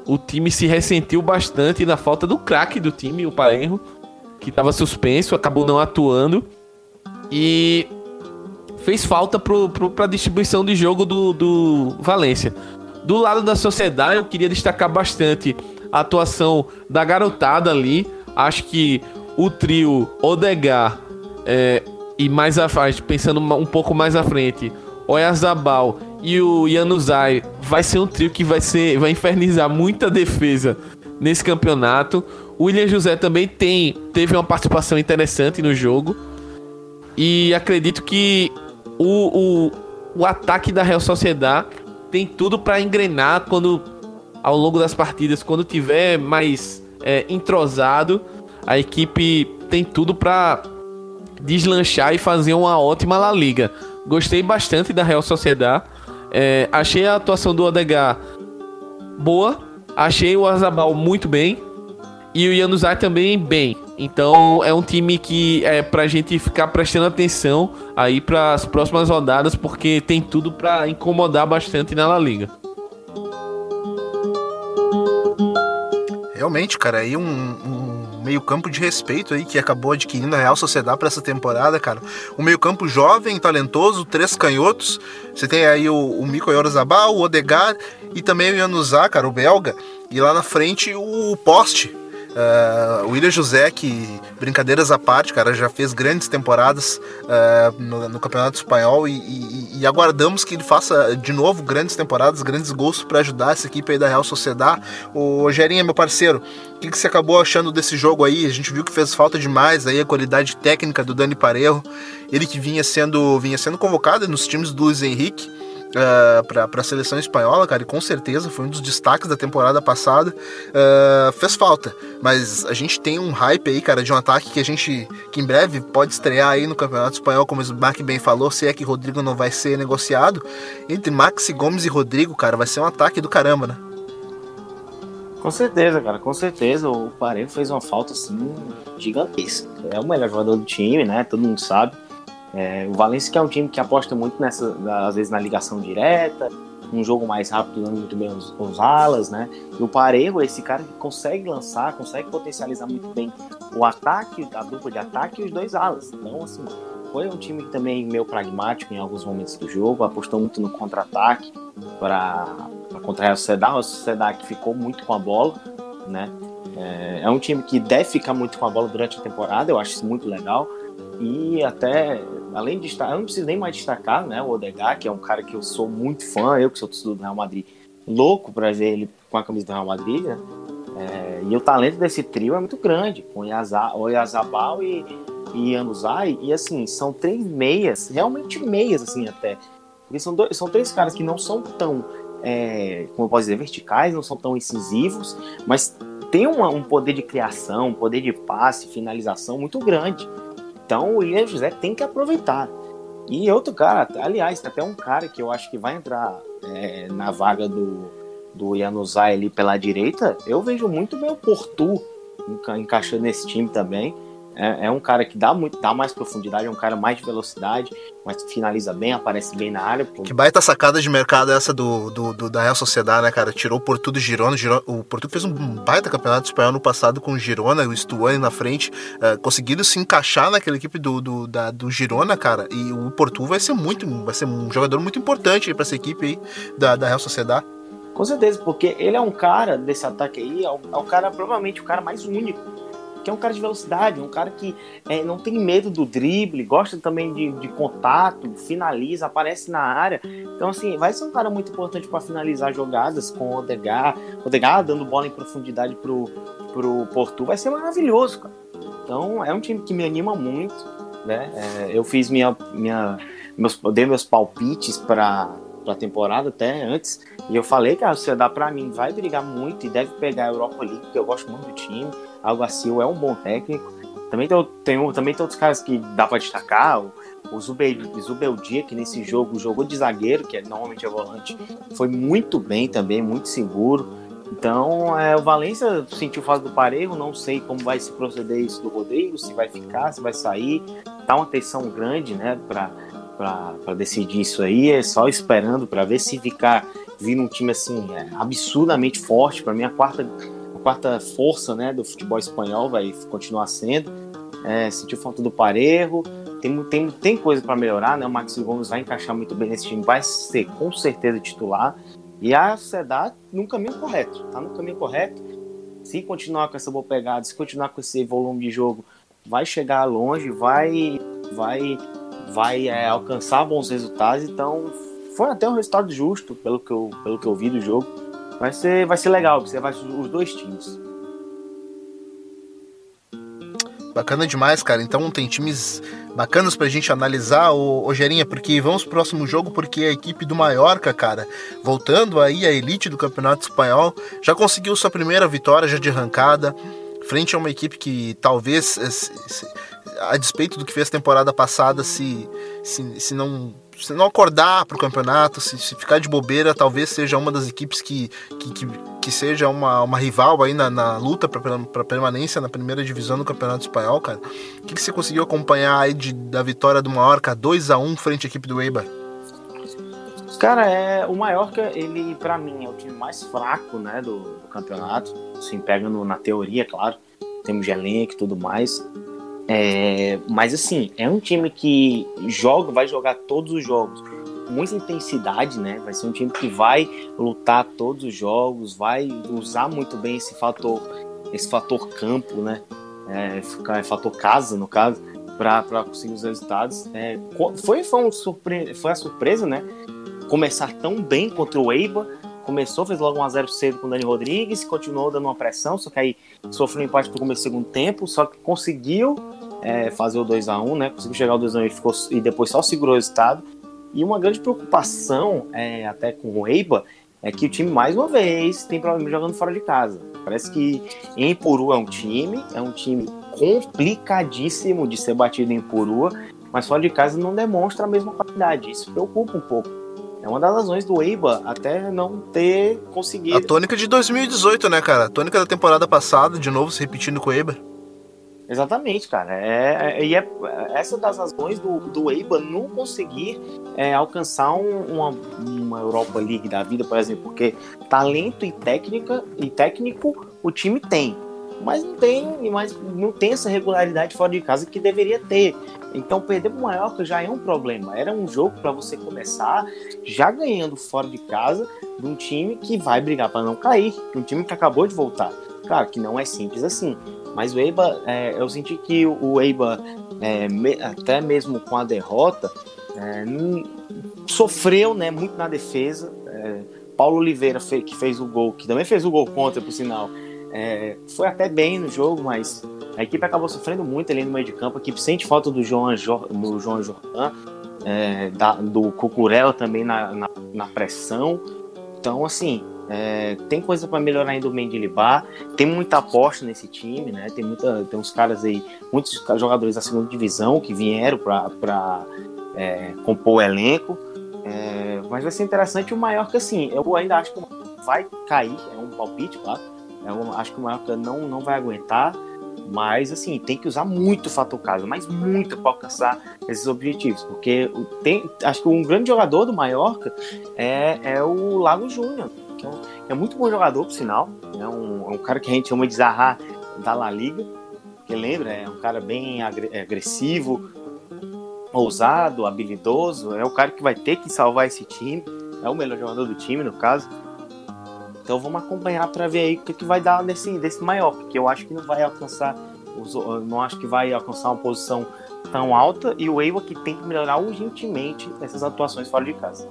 B: o, o time se ressentiu bastante na falta do craque do time, o Parenro, que estava suspenso, acabou não atuando. E fez falta para a distribuição de jogo do, do Valência. Do lado da sociedade, eu queria destacar bastante a atuação da garotada ali. Acho que o trio Odegar é, e mais à frente, pensando um pouco mais à frente, Oyazabal e o Yanuzai vai ser um trio que vai ser vai infernizar muita defesa nesse campeonato. O William José também tem teve uma participação interessante no jogo. E acredito que o, o, o ataque da Real Sociedade tem tudo para engrenar quando ao longo das partidas, quando tiver mais é, entrosado, a equipe tem tudo para deslanchar e fazer uma ótima La Liga. Gostei bastante da Real Sociedade. É, achei a atuação do Odegar boa. Achei o Azabal muito bem. E o Yanuzai também bem. Então é um time que é pra gente ficar prestando atenção aí para as próximas rodadas, porque tem tudo para incomodar bastante na La Liga.
A: Realmente, cara, aí um, um meio-campo de respeito aí que acabou adquirindo a Real Sociedade para essa temporada, cara. Um meio-campo jovem, talentoso, três canhotos. Você tem aí o, o Miko Yorozabal, o Odegar e também o Yanuzá, cara, o belga. E lá na frente o poste, Uh, o William José, que, brincadeiras à parte, cara, já fez grandes temporadas uh, no, no, Campeonato Espanhol e, e, e, aguardamos que ele faça de novo grandes temporadas, grandes gols para ajudar essa equipe aí da Real Sociedade. O Rogerinho, meu parceiro, o que, que você acabou achando desse jogo aí? A gente viu que fez falta demais aí a qualidade técnica do Dani Parejo, ele que vinha sendo, vinha sendo convocado nos times do Luiz Henrique uh, para a seleção espanhola, cara, e com certeza foi um dos destaques da temporada passada. Uh, fez falta, mas a gente tem um hype aí, cara, de um ataque que a gente, que em breve pode estrear aí no Campeonato Espanhol, como o Mark bem falou, se é que Rodrigo não vai ser negociado. Entre Maxi Gomes e Rodrigo, cara, vai ser um ataque do caramba, né?
C: Com certeza, cara, com certeza. O Parejo fez uma falta assim gigantesca. É o melhor jogador do time, né? Todo mundo sabe. É, o Valencia que é um time que aposta muito nessa, às vezes na ligação direta, um jogo mais rápido, dando muito bem os, os alas, né? E o Parejo esse cara que consegue lançar, consegue potencializar muito bem o ataque, a dupla de ataque e os dois alas. Então, assim, foi um time também meio pragmático em alguns momentos do jogo, apostou muito no contra-ataque para contra a Sociedade, a Sociedade que ficou muito com a bola, né? É, é um time que deve ficar muito com a bola durante a temporada, eu acho isso muito legal. E até, além de estar, eu não preciso nem mais destacar, né, o Odegar, que é um cara que eu sou muito fã, eu que sou torcedor do Real Madrid, louco para ver ele com a camisa do Real Madrid, né? É, e o talento desse trio é muito grande, com o Yazabal e, e Anuzai, e assim, são três meias, realmente meias, assim, até. Porque são, dois, são três caras que não são tão, é, como eu posso dizer, verticais, não são tão incisivos, mas tem uma, um poder de criação, um poder de passe, finalização muito grande. Então o William José tem que aproveitar. E outro cara, aliás, tem até um cara que eu acho que vai entrar é, na vaga do, do Januzaj ali pela direita, eu vejo muito bem o Portu encaixando nesse time também. É, é, um cara que dá muito, dá mais profundidade, é um cara mais de velocidade, mas finaliza bem, aparece bem na área.
A: Que baita sacada de mercado essa do, do, do da Real Sociedade, né, cara? Tirou o Porto do Girona, Girona, o Porto fez um baita campeonato espanhol no passado com o Girona, o Stuani na frente, uh, conseguiram se encaixar naquela equipe do, do, da, do Girona, cara, e o Porto vai ser muito, vai ser um jogador muito importante para essa equipe aí da, da Real Sociedade.
C: Com certeza, porque ele é um cara desse ataque aí, é o, é o cara, provavelmente, o cara mais único. É um cara de velocidade, um cara que é, não tem medo do drible, gosta também de, de contato, finaliza, aparece na área. Então, assim, vai ser um cara muito importante para finalizar jogadas com o Odegar. Odegar dando bola em profundidade pro, pro Porto, vai ser maravilhoso, cara. Então, é um time que me anima muito, né? É, eu fiz minha, minha, meus, dei meus palpites para a temporada até antes. E eu falei que a Sociedade, para mim, vai brigar muito e deve pegar a Europa League, porque eu gosto muito do time. Alguacil é um bom técnico. Também tem, tem, também tem outros caras que dá para destacar. O, o Zubeldia, que nesse jogo jogou de zagueiro, que é, normalmente é volante, foi muito bem também, muito seguro. Então, é, o Valência sentiu fase do parejo, não sei como vai se proceder isso do Rodrigo, se vai ficar, se vai sair. Tá uma tensão grande, né, para para decidir isso aí, é só esperando para ver se ficar vindo um time assim é, absurdamente forte. Para mim, a quarta, a quarta força né, do futebol espanhol vai continuar sendo. É, sentiu falta do Parejo, tem, tem, tem coisa para melhorar, né? O Max Gomes vai encaixar muito bem nesse time, vai ser com certeza titular. E a Sociedade no caminho correto, tá no caminho correto. Se continuar com essa boa pegada, se continuar com esse volume de jogo, vai chegar longe, vai, vai vai é, alcançar bons resultados. Então, foi até um resultado justo, pelo que eu, pelo que eu vi do jogo. Vai ser, vai ser legal, vai os dois times.
A: Bacana demais, cara. Então tem times bacanas pra gente analisar, ô, ô Gerinha, porque vamos pro próximo jogo, porque a equipe do Mallorca, cara, voltando aí à elite do Campeonato Espanhol, já conseguiu sua primeira vitória já de arrancada, frente a uma equipe que talvez a despeito do que fez temporada passada, se, se, se não se não acordar para o campeonato, se, se, ficar de bobeira, talvez seja uma das equipes que, que, que, que seja uma, uma rival aí na, na luta para permanência na primeira divisão do Campeonato Espanhol, cara. O que, que você conseguiu acompanhar aí de, da vitória do Mallorca 2 a 1 frente à equipe do Eibar?
C: Cara, é, o Mallorca, ele para mim é o time mais fraco né, do, do campeonato. Assim, pega no, na teoria, claro. Temos elenco e tudo mais. É, mas assim, é um time que joga, vai jogar todos os jogos com muita intensidade, né? Vai ser um time que vai lutar todos os jogos, vai usar muito bem esse fator, esse fator campo, né? É, é fator casa, no caso, para conseguir os resultados. É, foi, foi, um surpre... foi a surpresa, né? Começar tão bem contra o Eibar começou, fez logo um a 0 cedo com o Dani Rodrigues, continuou dando uma pressão, só que aí sofreu um empate pro começo do segundo tempo, só que conseguiu é, fazer o 2 a 1 né? Conseguiu chegar ao 2x1 e, ficou, e depois só segurou o resultado. E uma grande preocupação, é, até com o Eiba, é que o time, mais uma vez, tem problema jogando fora de casa. Parece que em Puru é um time, é um time complicadíssimo de ser batido em Purua, mas fora de casa não demonstra a mesma qualidade. Isso preocupa um pouco. É uma das razões do Eiba até não ter conseguido.
A: A tônica de 2018, né, cara? A tônica da temporada passada, de novo se repetindo com o Eiba.
C: Exatamente, cara. É, é, e é, essa das razões do, do Eiba não conseguir é, alcançar um, uma, uma Europa League da vida, por exemplo, porque talento e técnica e técnico o time tem mas não tem, mas não tem essa regularidade fora de casa que deveria ter. Então perder para o Mallorca já é um problema. Era um jogo para você começar já ganhando fora de casa de um time que vai brigar para não cair, um time que acabou de voltar. Claro que não é simples assim, mas o Eiba, é, eu senti que o Eiba, é, me, até mesmo com a derrota, é, sofreu né, muito na defesa. É, Paulo Oliveira, que fez o gol, que também fez o gol contra, por sinal, é, foi até bem no jogo, mas a equipe acabou sofrendo muito ali no meio de campo. A equipe sente falta do João, do João Jordan, é, da, do Cucurella também na, na, na, pressão. Então, assim, é, tem coisa para melhorar ainda o Mendilibar. Tem muita aposta nesse time, né? Tem, muita, tem uns caras aí, muitos jogadores da segunda divisão que vieram para é, compor o elenco. É, mas vai ser interessante o Mallorca, assim, eu ainda acho que vai cair, é um palpite, claro. Eu acho que o Mallorca não, não vai aguentar. Mas, assim, tem que usar muito o fator casa, mas muito para alcançar esses objetivos. Porque tem, acho que um grande jogador do Mallorca é, é o Lago Júnior, que é, um, é, muito bom jogador, por sinal. É um, é um cara que a gente chama de Zaha da La Liga. Que lembra, é um cara bem agressivo, ousado, habilidoso. É o cara que vai ter que salvar esse time. É o melhor jogador do time, no caso. Então vamos acompanhar para ver aí o que, que vai dar nesse, desse maior, porque eu acho que não vai alcançar, não acho que vai alcançar uma posição tão alta e o Eiwa que tem que melhorar urgentemente essas atuações fora de casa.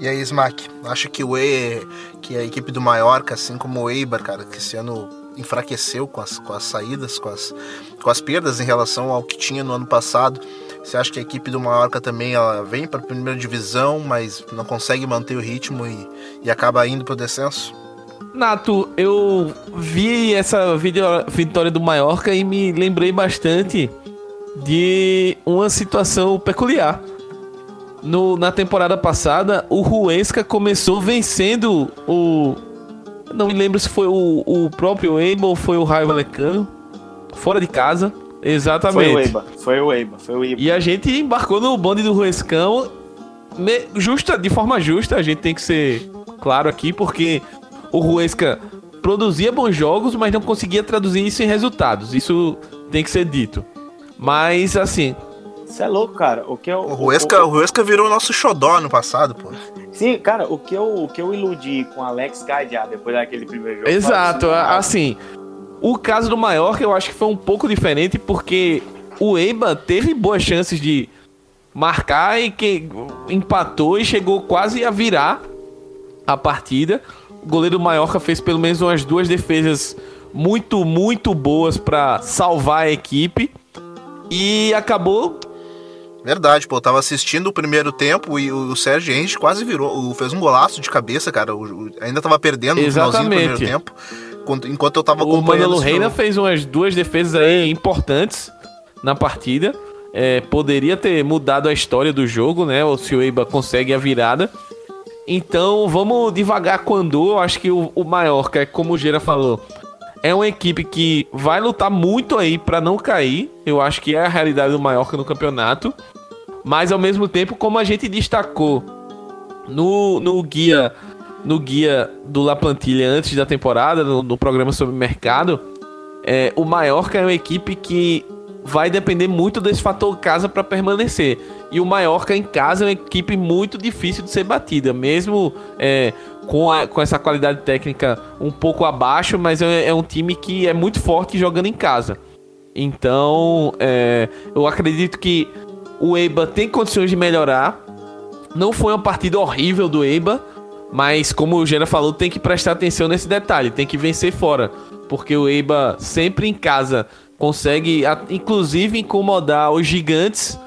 A: E aí, Smack, acho que o E, que a equipe do Mallorca, assim como o Eibar, cara, que esse ano enfraqueceu com as, com as saídas, com as, com as perdas em relação ao que tinha no ano passado. Você acha que a equipe do Mallorca também ela vem para a primeira divisão, mas não consegue manter o ritmo e, e acaba indo para o descenso?
B: Nato, eu vi essa vitória do Mallorca e me lembrei bastante de uma situação peculiar. No, na temporada passada, o Ruesca começou vencendo o. Não me lembro se foi o, o próprio Eibar ou foi o Raio Valecano. Fora de casa. Exatamente. Foi o
C: Eiba, foi o Eiba, foi o Eiba.
B: E a gente embarcou no bonde do Ruescão justa, de forma justa, a gente tem que ser claro aqui, porque o Ruesca produzia bons jogos, mas não conseguia traduzir isso em resultados. Isso tem que ser dito. Mas assim.
C: Você é louco, cara. O que eu,
A: o, Ruesca, o, o, Ruesca virou nosso xodó no passado, pô.
C: Sim, cara, o que eu, o que eu iludi com Alex Gadiá depois daquele primeiro jogo.
B: Exato, assim. O caso do Mallorca eu acho que foi um pouco diferente porque o Eiba teve boas chances de marcar e que empatou e chegou quase a virar a partida. O goleiro do Mallorca fez pelo menos umas duas defesas muito, muito boas para salvar a equipe e acabou
A: Verdade, pô, eu tava assistindo o primeiro tempo e o Sérgio Henrique quase virou, fez um golaço de cabeça, cara. O, ainda tava perdendo no
B: Exatamente. finalzinho do
A: primeiro tempo enquanto eu tava
B: acompanhando. O Manelo Reina fez umas duas defesas aí importantes na partida. É, poderia ter mudado a história do jogo, né? Ou se o Eiba consegue a virada. Então vamos devagar quando eu acho que o, o Mallorca, como o Gera falou, é uma equipe que vai lutar muito aí para não cair. Eu acho que é a realidade do Mallorca no campeonato. Mas ao mesmo tempo, como a gente destacou no, no guia no guia do La Plantilha antes da temporada, no, no programa sobre mercado, é, o Mallorca é uma equipe que vai depender muito desse fator casa para permanecer. E o Mallorca em casa é uma equipe muito difícil de ser batida, mesmo é, com, a, com essa qualidade técnica um pouco abaixo, mas é, é, um time que é muito forte jogando em casa. Então, é, eu acredito que o Eiba tem condições de melhorar. Não foi uma partida horrível do Eiba, mas, como o Gera falou, tem que prestar atenção nesse detalhe, tem que vencer fora. Porque o Eiba sempre em casa consegue, inclusive, incomodar os gigantes,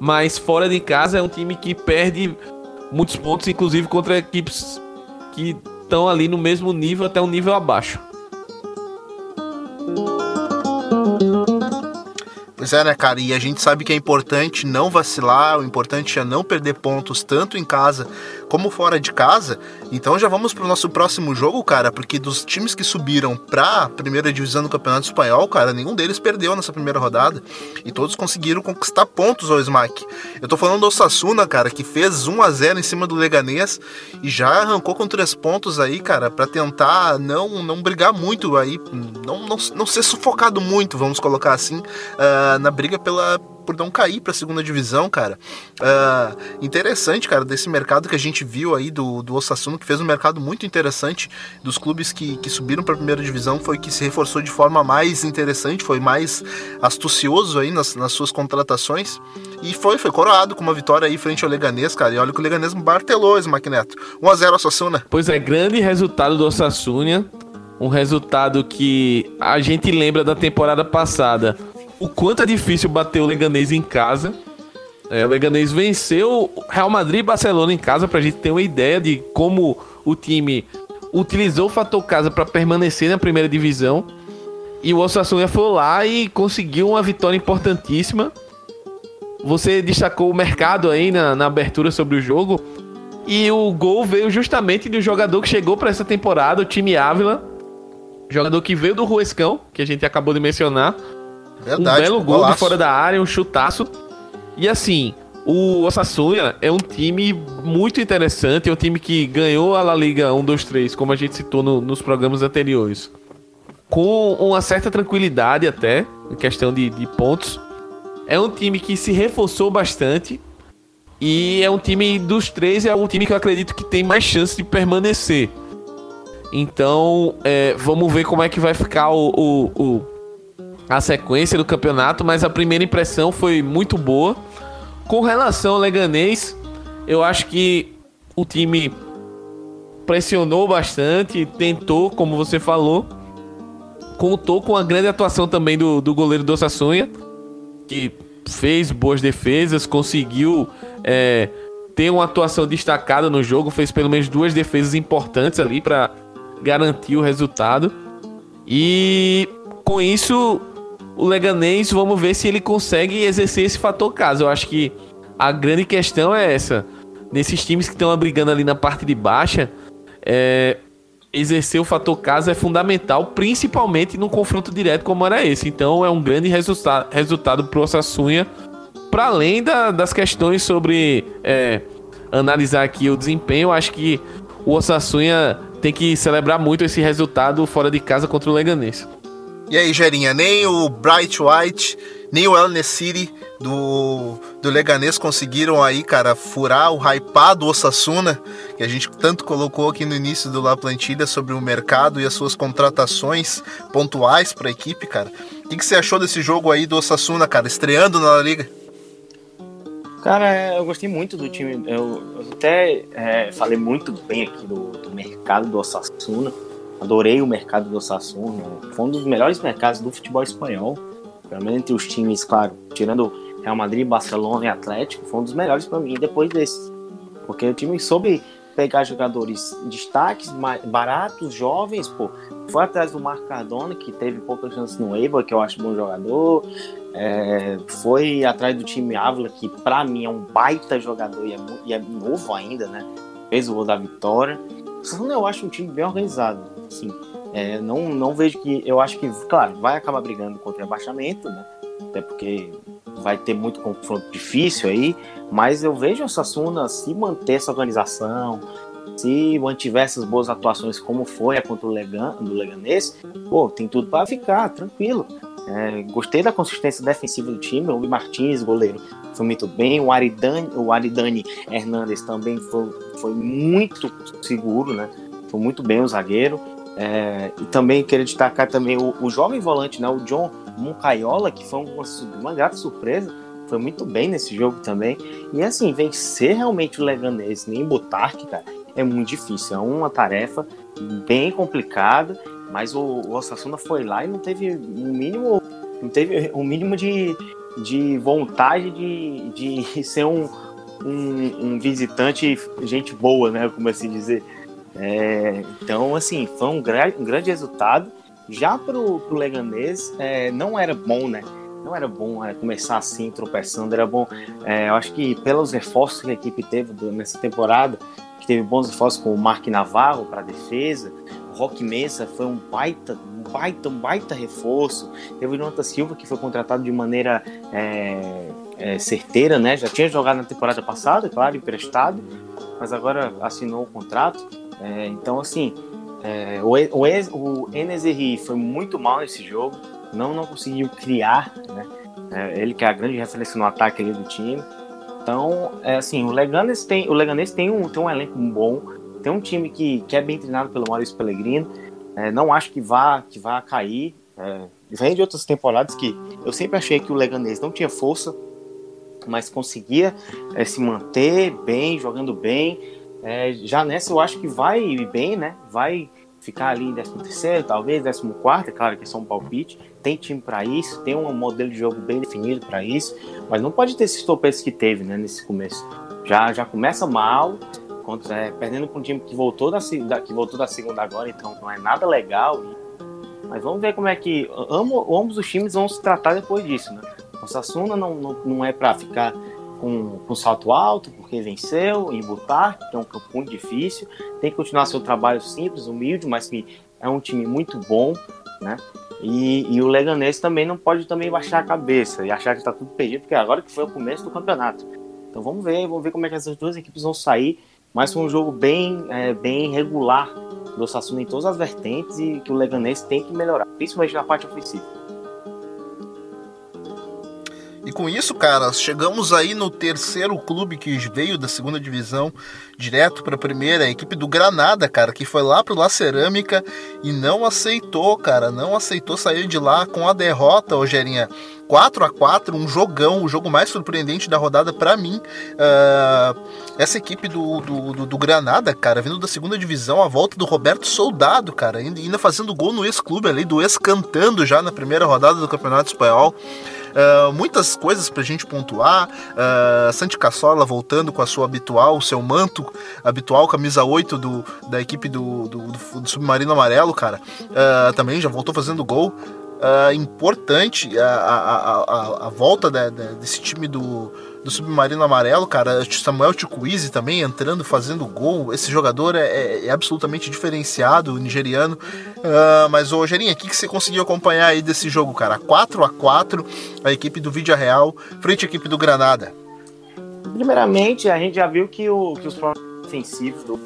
B: mas fora de casa é um time que perde muitos pontos, inclusive contra equipes que estão ali no mesmo nível, até um nível abaixo.
A: Pois é, né, cara? E a gente sabe que é importante não vacilar, o importante é não perder pontos tanto em casa como fora de casa. Então já vamos pro nosso próximo jogo, cara, porque dos times que subiram pra primeira divisão do Campeonato Espanhol, cara, nenhum deles perdeu nessa primeira rodada e todos conseguiram conquistar pontos ao Smack. Eu tô falando do Osasuna, cara, que fez 1 a 0 em cima do Leganês e já arrancou com três pontos aí, cara, para tentar não não brigar muito aí, não, não, não ser sufocado muito, vamos colocar assim, uh, na briga pela por não cair para a segunda divisão, cara. Uh, interessante, cara, desse mercado que a gente viu aí do, do Osasuna, que fez um mercado muito interessante dos clubes que, que subiram para a primeira divisão, foi que se reforçou de forma mais interessante, foi mais astucioso aí nas, nas suas contratações. E foi, foi coroado com uma vitória aí frente ao Leganês, cara. E olha que o Leganês martelou esse Maquineto. 1x0 Osasuna.
B: Pois é, grande resultado do Osasuna. Um resultado que a gente lembra da temporada passada. O quanto é difícil bater o Leganês em casa. É, o Leganês venceu Real Madrid e Barcelona em casa pra gente ter uma ideia de como o time utilizou o fator casa para permanecer na primeira divisão. E o Osasuna foi lá e conseguiu uma vitória importantíssima. Você destacou o mercado aí na, na abertura sobre o jogo. E o gol veio justamente do jogador que chegou para essa temporada, o time Ávila. Jogador que veio do Ruescão, que a gente acabou de mencionar. Verdade, um belo gol golaço. de fora da área, um chutaço. E assim, o Osasuna é um time muito interessante, é um time que ganhou a La Liga 1, 2, 3, como a gente citou no, nos programas anteriores. Com uma certa tranquilidade até, em questão de, de pontos. É um time que se reforçou bastante. E é um time dos três, é um time que eu acredito que tem mais chance de permanecer. Então, é, vamos ver como é que vai ficar o, o, o, a sequência do campeonato. Mas a primeira impressão foi muito boa. Com relação ao Leganês, eu acho que o time pressionou bastante, tentou, como você falou, contou com a grande atuação também do, do goleiro do Sassunha, que fez boas defesas, conseguiu é, ter uma atuação destacada no jogo, fez pelo menos duas defesas importantes ali para garantir o resultado. E com isso o Leganês, vamos ver se ele consegue exercer esse fator casa. Eu acho que a grande questão é essa. Nesses times que estão brigando ali na parte de baixa, é, exercer o fator casa é fundamental, principalmente num confronto direto como era esse. Então é um grande resulta resultado para o Osasuna, para além da, das questões sobre é, analisar aqui o desempenho, acho que o Osasuna tem que celebrar muito esse resultado fora de casa contra o Leganês.
A: E aí, Gerinha, nem o Bright White, nem o El City do, do Leganês conseguiram aí, cara, furar o hypado Osasuna, que a gente tanto colocou aqui no início do La Plantilha sobre o mercado e as suas contratações pontuais para a equipe, cara. O que, que, você achou desse jogo aí do Osasuna, cara, estreando na Liga?
C: Cara, eu gostei muito do time. Eu, eu até é, falei muito bem aqui do, do mercado do Osasuna Adorei o mercado do Osasuna. Foi um dos melhores mercados do futebol espanhol. Pelo menos entre os times, claro, tirando Real Madrid, Barcelona e Atlético, foi um dos melhores para mim depois desse. Porque o time soube pegar jogadores destaques, baratos, jovens, pô. Foi atrás do Marco Cardona, que teve pouca chance no Eibar, que eu acho bom jogador. É, foi atrás do time Ávila, que para mim é um baita jogador e é, e é novo ainda, né? Fez o gol da vitória. Eu acho um time bem organizado assim. É, não, não vejo que. Eu acho que, claro, vai acabar brigando contra o rebaixamento, né? Até porque vai ter muito confronto difícil aí. Mas eu vejo o Sassuna se manter essa organização, se mantiver essas boas atuações como foi a contra o Legan, do Leganês, pô, tem tudo para ficar, tranquilo. É, gostei da consistência defensiva do time. O Martins, goleiro, foi muito bem. O Aridane, o Aridane Hernandes também foi, foi muito seguro, né? Foi muito bem o zagueiro. É, e também queria destacar também o, o, jovem volante, né, o John Moncaiola, que foi uma, uma grata surpresa, foi muito bem nesse jogo também. E assim, vencer realmente o Leganês nem Butarque, cara, é muito difícil. É uma tarefa bem complicada, mas o, o Osasuna foi lá e não teve o mínimo, não teve o mínimo de, de vontade de, de ser um, um, um visitante gente boa, né, como assim dizer. É, então, assim, foi um, gra um grande resultado. Já pro, pro Leganês, é, não era bom, né? Não era bom começar assim, tropeçando. Era bom, é, eu acho que pelos reforços que a equipe teve nessa temporada, que teve bons reforços com o Mark Navarro para defesa, Rock Mesa foi um baita, um baita, um baita reforço. Teve o Jonathan Silva, que foi contratado de maneira é, é, certeira, né? Já tinha jogado na temporada passada, claro, emprestado, mas agora assinou o contrato. É, então, assim, é, o, o, o Enes foi muito mal nesse jogo, não, não conseguiu criar, né? É, ele que é a grande referência no ataque ali do time. Então, é assim, o Leganés tem, o Leganés tem um, tem um elenco bom, tem um time que, que é bem treinado pelo Maurício Pellegrino. É, não acho que vá, que vá cair. É, vem de outras temporadas que eu sempre achei que o Leganés não tinha força, mas conseguia é, se manter bem, jogando bem. É, já nessa eu acho que vai bem, né? Vai ficar ali em 13 talvez 14 é claro que é só um palpite. Tem time para isso, tem um modelo de jogo bem definido para isso, mas não pode ter esses tropeços que teve né, nesse começo. Já, já começa mal, contra, é, perdendo para um time que voltou da, que voltou da segunda agora, então não é nada legal. Mas vamos ver como é que amo, ambos os times vão se tratar depois disso. Né? O Sassuna não, não, não é para ficar com, com salto alto, porque venceu em Butar, que é um campo muito difícil. Tem que continuar seu trabalho simples, humilde, mas que é um time muito bom, né? E, e o Leganês também não pode também baixar a cabeça e achar que está tudo perdido, porque agora que foi o começo do campeonato. Então vamos ver, vamos ver como é que essas duas equipes vão sair. Mas foi um jogo bem, é, bem regular do Sassuna em todas as vertentes e que o Leganês tem que melhorar, principalmente na parte ofensiva.
A: E com isso, cara, chegamos aí no terceiro clube que veio da segunda divisão direto para a primeira, a equipe do Granada, cara, que foi lá pro La Cerâmica e não aceitou, cara, não aceitou sair de lá com a derrota, Rogerinha. 4 a 4 um jogão, o jogo mais surpreendente da rodada para mim. Uh, essa equipe do, do, do, do, Granada, cara, vindo da segunda divisão, a volta do Roberto Soldado, cara, ainda, ainda fazendo gol no ex-clube ali, do ex-cantando já na primeira rodada do Campeonato Espanhol. Uh, muitas coisas pra gente pontuar. Uh, Santi Cassola voltando com a sua habitual, seu manto habitual, camisa 8 do, da equipe do, do, do Submarino Amarelo, cara. Uh, também já voltou fazendo gol. Uh, importante a, a, a, a volta de, de, desse time do, do Submarino Amarelo, cara. Samuel Chukwueze também entrando, fazendo gol. Esse jogador é, é, é absolutamente diferenciado, nigeriano. Uh, mas, ô Gerinha, o que, que você conseguiu acompanhar aí desse jogo, cara? 4 a 4 a equipe do Vídeo Real frente à equipe do Granada.
C: Primeiramente, a gente já viu que, o, que os problemas ofensivos do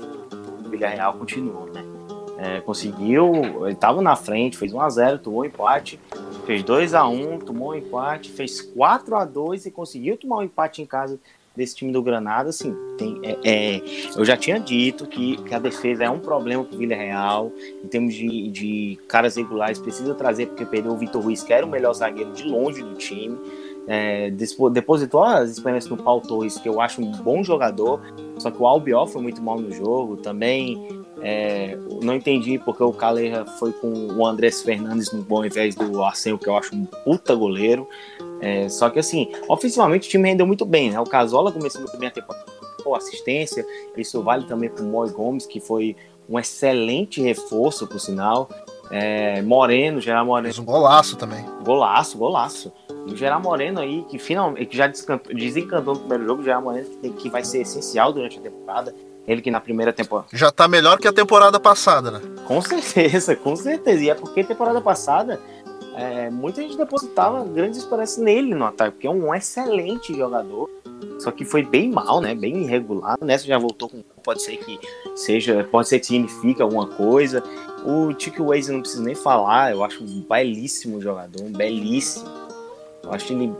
C: Villarreal continuam, né? É, conseguiu, ele estava na frente, fez 1x0, tomou um empate, fez 2x1, tomou um empate, fez 4x2 e conseguiu tomar um empate em casa desse time do Granada. Assim, tem, é, é, eu já tinha dito que, que, a defesa é um problema para o Villarreal, em termos de, de caras regulares, precisa trazer, porque perdeu o Vitor Ruiz, que era o melhor zagueiro de longe do time. É, depositou as experiências no Paulo Torres, que eu acho um bom jogador, só que o Albiol foi muito mal no jogo. Também é, não entendi porque o Caleja foi com o Andrés Fernandes no bom ao invés do Arsenio, que eu acho um puta goleiro. É, só que assim, ofensivamente o time rendeu muito bem, né? O Casola começou muito bem a temporada com assistência, isso vale também para o Moi Gomes, que foi um excelente reforço, por sinal. É, Moreno, Geral Moreno. Fez
A: um golaço também.
C: Golaço, golaço. E o Geral Moreno aí, que finalmente que já desencantou no primeiro jogo, o Geral Moreno que, que vai ser essencial durante a temporada. Ele que na primeira temporada.
A: Já tá melhor que a temporada passada, né?
C: Com certeza, com certeza. E é porque temporada passada é, muita gente depositava grandes esperanças nele no ataque, porque é um excelente jogador. Só que foi bem mal, né? Bem irregular. Nessa já voltou com. Pode ser que seja. Pode ser que signifique alguma coisa. O Chico Waze não preciso nem falar. Eu acho um belíssimo jogador. Um belíssimo. Eu acho ele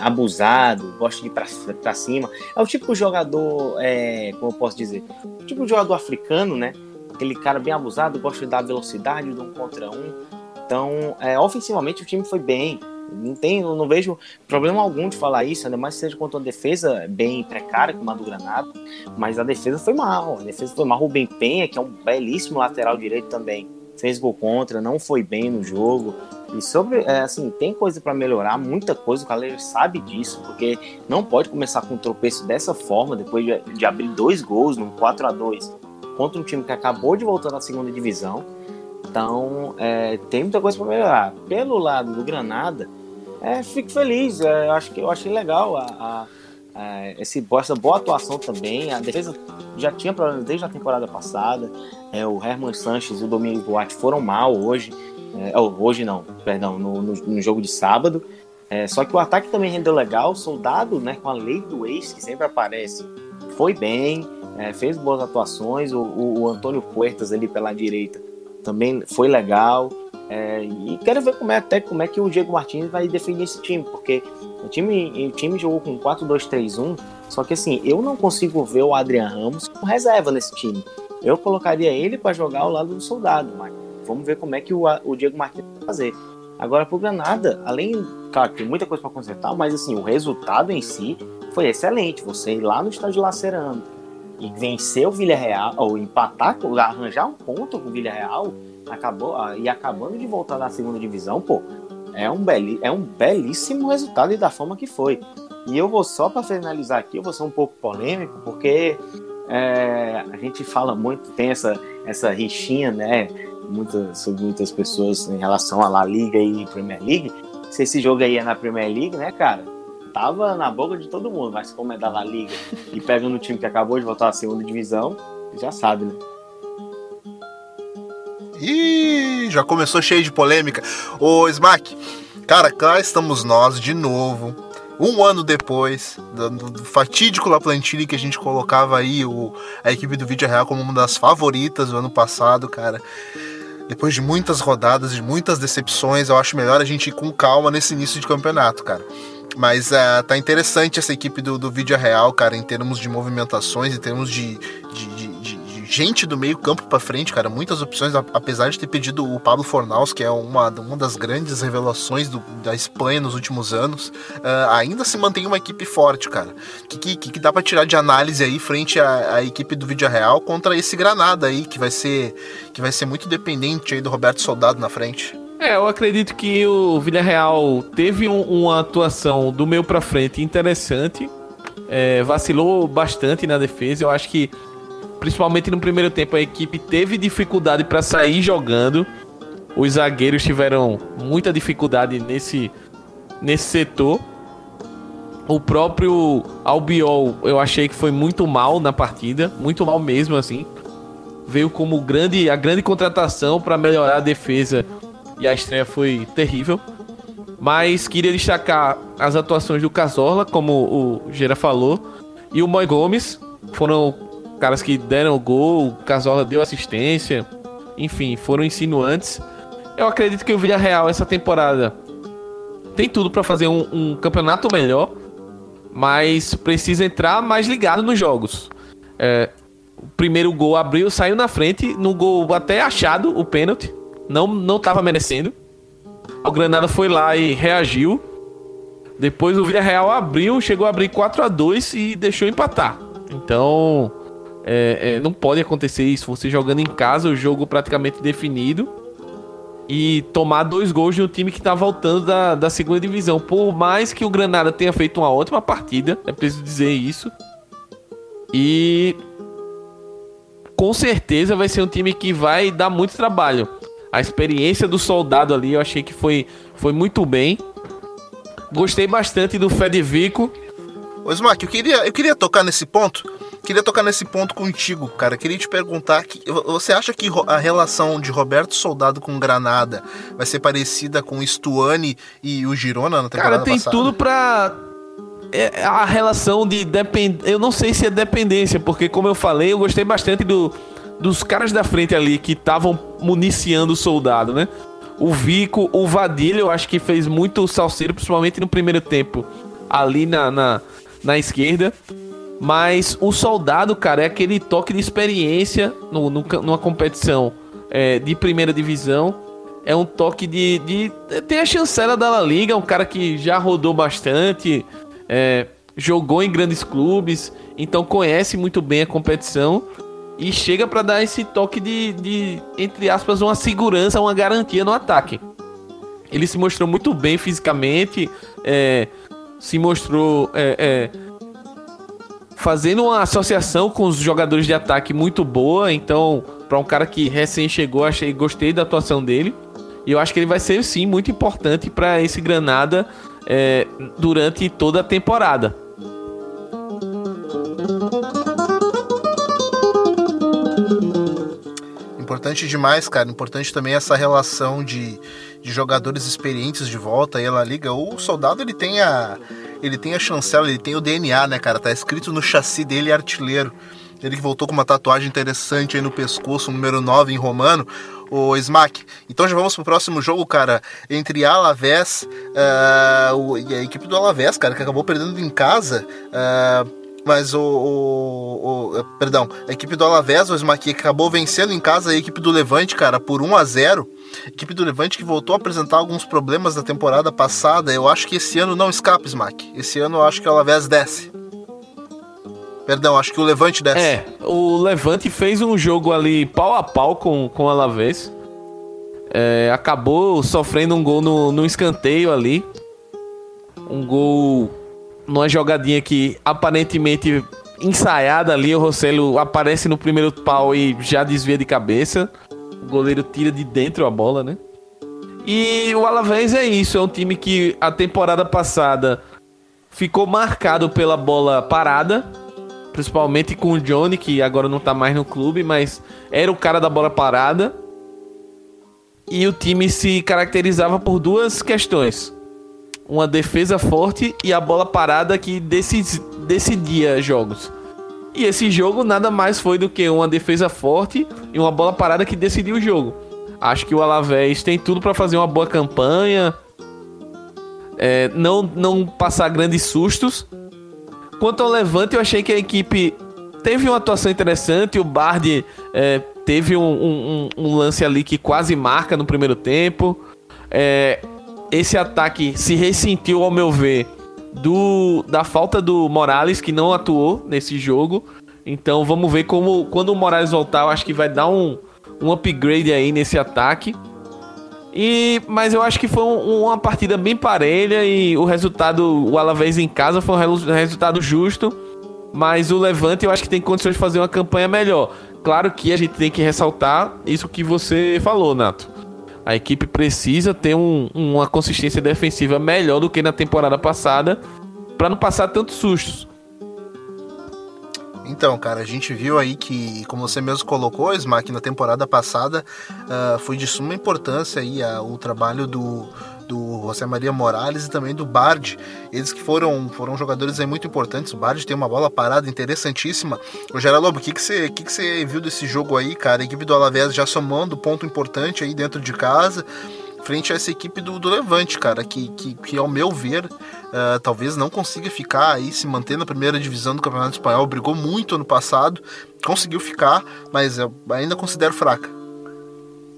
C: abusado, gosta de ir pra, pra cima. É o tipo de jogador, é, como eu posso dizer, o tipo de jogador africano, né? Aquele cara bem abusado, gosta de dar velocidade de um contra um. Então, é, ofensivamente o time foi bem. Não tem, não vejo problema algum de falar isso, ainda mais que seja contra uma defesa bem precária como a do Granada, mas a defesa foi mal. A defesa foi mal. Rubem Penha, que é um belíssimo lateral direito também, fez gol contra, não foi bem no jogo. E sobre, é, assim, tem coisa para melhorar, muita coisa, o Caleiro sabe disso, porque não pode começar com um tropeço dessa forma, depois de, de abrir dois gols no 4 a 2 contra um time que acabou de voltar na segunda divisão. Então, é, tem muita coisa para melhorar. Pelo lado do Granada, é, fico feliz, é, acho que eu achei legal a, a, a, esse, essa boa atuação também. A defesa já tinha problemas desde a temporada passada. É, o Herman Sanches e o Domingos Duarte foram mal hoje. É, hoje não, perdão, no, no, no jogo de sábado. É, só que o ataque também rendeu legal. O soldado, né, com a lei do ex, que sempre aparece, foi bem, é, fez boas atuações. O, o, o, Antônio Puertas ali pela direita também foi legal. É, e quero ver como é, até como é que o Diego Martins vai defender esse time, porque o time, o time jogou com 4-2-3-1, só que assim, eu não consigo ver o Adrian Ramos com reserva nesse time. Eu colocaria ele para jogar ao lado do soldado, mas Vamos ver como é que o, o Diego Martins vai fazer. Agora, pro Granada, além, claro, tem muita coisa para consertar, mas assim, o resultado em si foi excelente. Você ir lá no estádio Lacerando e vencer o Villarreal, ou empatar, arranjar um ponto com o Villarreal, acabou, ah, e acabando de voltar da segunda divisão, pô, é um, beli, é um belíssimo resultado e da forma que foi. E eu vou só para finalizar aqui, eu vou ser um pouco polêmico, porque é, a gente fala muito, tem essa, essa rixinha, né, sobre muitas pessoas em relação à La Liga e Premier League. Se esse jogo aí é na Premier League, né, cara, tava na boca de todo mundo, mas como é da La Liga e pega no time que acabou de voltar à segunda divisão, já sabe, né?
A: Ih, já começou cheio de polêmica. Ô, Smack, cara, cá estamos nós de novo. Um ano depois do, fatídico La Plantilla que a gente colocava aí o, a equipe do Vídeo Real como uma das favoritas do ano passado, cara. Depois de muitas rodadas, de muitas decepções, eu acho melhor a gente ir com calma nesse início de campeonato, cara. Mas uh, tá interessante essa equipe do, do Vídeo Real, cara, em termos de movimentações, em termos de, de, de gente do meio campo para frente, cara, muitas opções, apesar de ter pedido o Pablo Fornaus, que é uma, uma das grandes revelações do, da Espanha nos últimos anos, uh, ainda se mantém uma equipe forte, cara. Que, que, que dá para tirar de análise aí frente à, à equipe do Vídeo Real contra esse Granada aí, que vai ser que vai ser muito dependente aí do Roberto Soldado na frente.
B: É, eu acredito que o Villarreal teve um, uma atuação do meio para frente interessante. É, vacilou bastante na defesa. Eu acho que principalmente no primeiro tempo, a equipe teve dificuldade para sair jogando. Os zagueiros tiveram muita dificuldade nesse, nesse setor. O próprio Albiol, eu achei que foi muito mal na partida, muito mal mesmo assim. Veio como grande, a grande contratação para melhorar a defesa e a estreia foi terrível. Mas queria destacar as atuações do Casola, como o Gera falou, e o Moi Gomes. Foram caras que deram o gol, o Casola deu assistência, enfim, foram insinuantes. Eu acredito que o Villarreal essa temporada tem tudo para fazer um, um, campeonato melhor, mas precisa entrar mais ligado nos jogos. É, o primeiro gol abriu, saiu na frente, no gol até achado o pênalti, não não estava merecendo. O Granada foi lá e reagiu. Depois o Villarreal abriu, chegou a abrir 4 a 2 e deixou empatar. Então, é, é, não pode acontecer isso. Você jogando em casa, o jogo praticamente definido. E tomar dois gols de um time que está voltando da, da segunda divisão. Por mais que o Granada tenha feito uma ótima partida, é preciso dizer isso. E com certeza vai ser um time que vai dar muito trabalho. A experiência do soldado ali eu achei que foi, foi muito bem. Gostei bastante do Federico.
A: Ô Smack, eu queria, eu queria tocar nesse ponto Queria tocar nesse ponto contigo, cara. Queria te perguntar: que, você acha que a relação de Roberto Soldado com Granada vai ser parecida com o Stuani e o Girona na temporada
B: Cara, tem
A: passada?
B: tudo pra. É, a relação de dependência. Eu não sei se é dependência, porque, como eu falei, eu gostei bastante do, dos caras da frente ali que estavam municiando o soldado, né? O Vico, o Vadilha, eu acho que fez muito salseiro, principalmente no primeiro tempo, ali na, na, na esquerda. Mas o soldado, cara, é aquele toque de experiência no, no numa competição é, de primeira divisão. É um toque de, de. Tem a chancela da La Liga, um cara que já rodou bastante, é, jogou em grandes clubes, então conhece muito bem a competição e chega para dar esse toque de, de, entre aspas, uma segurança, uma garantia no ataque. Ele se mostrou muito bem fisicamente, é, se mostrou é, é fazendo uma associação com os jogadores de ataque muito boa. Então, para um cara que recém chegou, achei gostei da atuação dele. E eu acho que ele vai ser sim muito importante para esse Granada é, durante toda a temporada.
A: Importante demais, cara. Importante também essa relação de, de jogadores experientes de volta aí ela liga. O soldado ele tem a ele tem a chancela, ele tem o DNA, né, cara? Tá escrito no chassi dele artilheiro. Ele que voltou com uma tatuagem interessante aí no pescoço, número 9 em romano, o Smack. Então já vamos pro próximo jogo, cara, entre Alavés uh, e a equipe do Alavés, cara, que acabou perdendo em casa. Uh, mas o, o, o, Perdão, a equipe do Alavés, o Smack, acabou vencendo em casa a equipe do Levante, cara, por 1 a 0 Equipe do Levante que voltou a apresentar alguns problemas da temporada passada. Eu acho que esse ano não escapa, Smack. Esse ano eu acho que o Alavés desce. Perdão, acho que o Levante desce.
B: É, o Levante fez um jogo ali pau a pau com, com o Alavés. É, acabou sofrendo um gol no, no escanteio ali. Um gol numa jogadinha que aparentemente ensaiada ali. O Rossello aparece no primeiro pau e já desvia de cabeça. O goleiro tira de dentro a bola, né? E o Alavés é isso, é um time que a temporada passada ficou marcado pela bola parada, principalmente com o Johnny, que agora não tá mais no clube, mas era o cara da bola parada. E o time se caracterizava por duas questões: uma defesa forte e a bola parada que decidia jogos. E esse jogo nada mais foi do que uma defesa forte e uma bola parada que decidiu o jogo. Acho que o Alavés tem tudo para fazer uma boa campanha. É, não, não passar grandes sustos. Quanto ao Levante, eu achei que a equipe teve uma atuação interessante. O Bard é, teve um, um, um, lance ali que quase marca no primeiro tempo. É, esse ataque se ressentiu, ao meu ver, do, da falta do Morales, que não atuou nesse jogo. Então vamos ver como quando o Morales voltar, eu acho que vai dar um, um upgrade aí nesse ataque. E, mas eu acho que foi um, uma partida bem parelha e o resultado, o Alavés em casa foi um resultado justo. Mas o Levante eu acho que tem condições de fazer uma campanha melhor. Claro que a gente tem que ressaltar isso que você falou, Nato. A equipe precisa ter um, uma consistência defensiva melhor do que na temporada passada para não passar tantos sustos.
A: Então, cara, a gente viu aí que, como você mesmo colocou, Smack, na temporada passada uh, foi de suma importância aí uh, o trabalho do, do José Maria Morales e também do Bard. Eles que foram, foram jogadores aí muito importantes. O Bard tem uma bola parada interessantíssima. O Geraldo, o que, que, você, que, que você viu desse jogo aí, cara? A equipe do Alavés já somando ponto importante aí dentro de casa frente a essa equipe do, do Levante, cara, que, que, que ao meu ver, uh, talvez não consiga ficar aí, se manter na primeira divisão do Campeonato Espanhol. Brigou muito ano passado, conseguiu ficar, mas eu ainda considero fraca.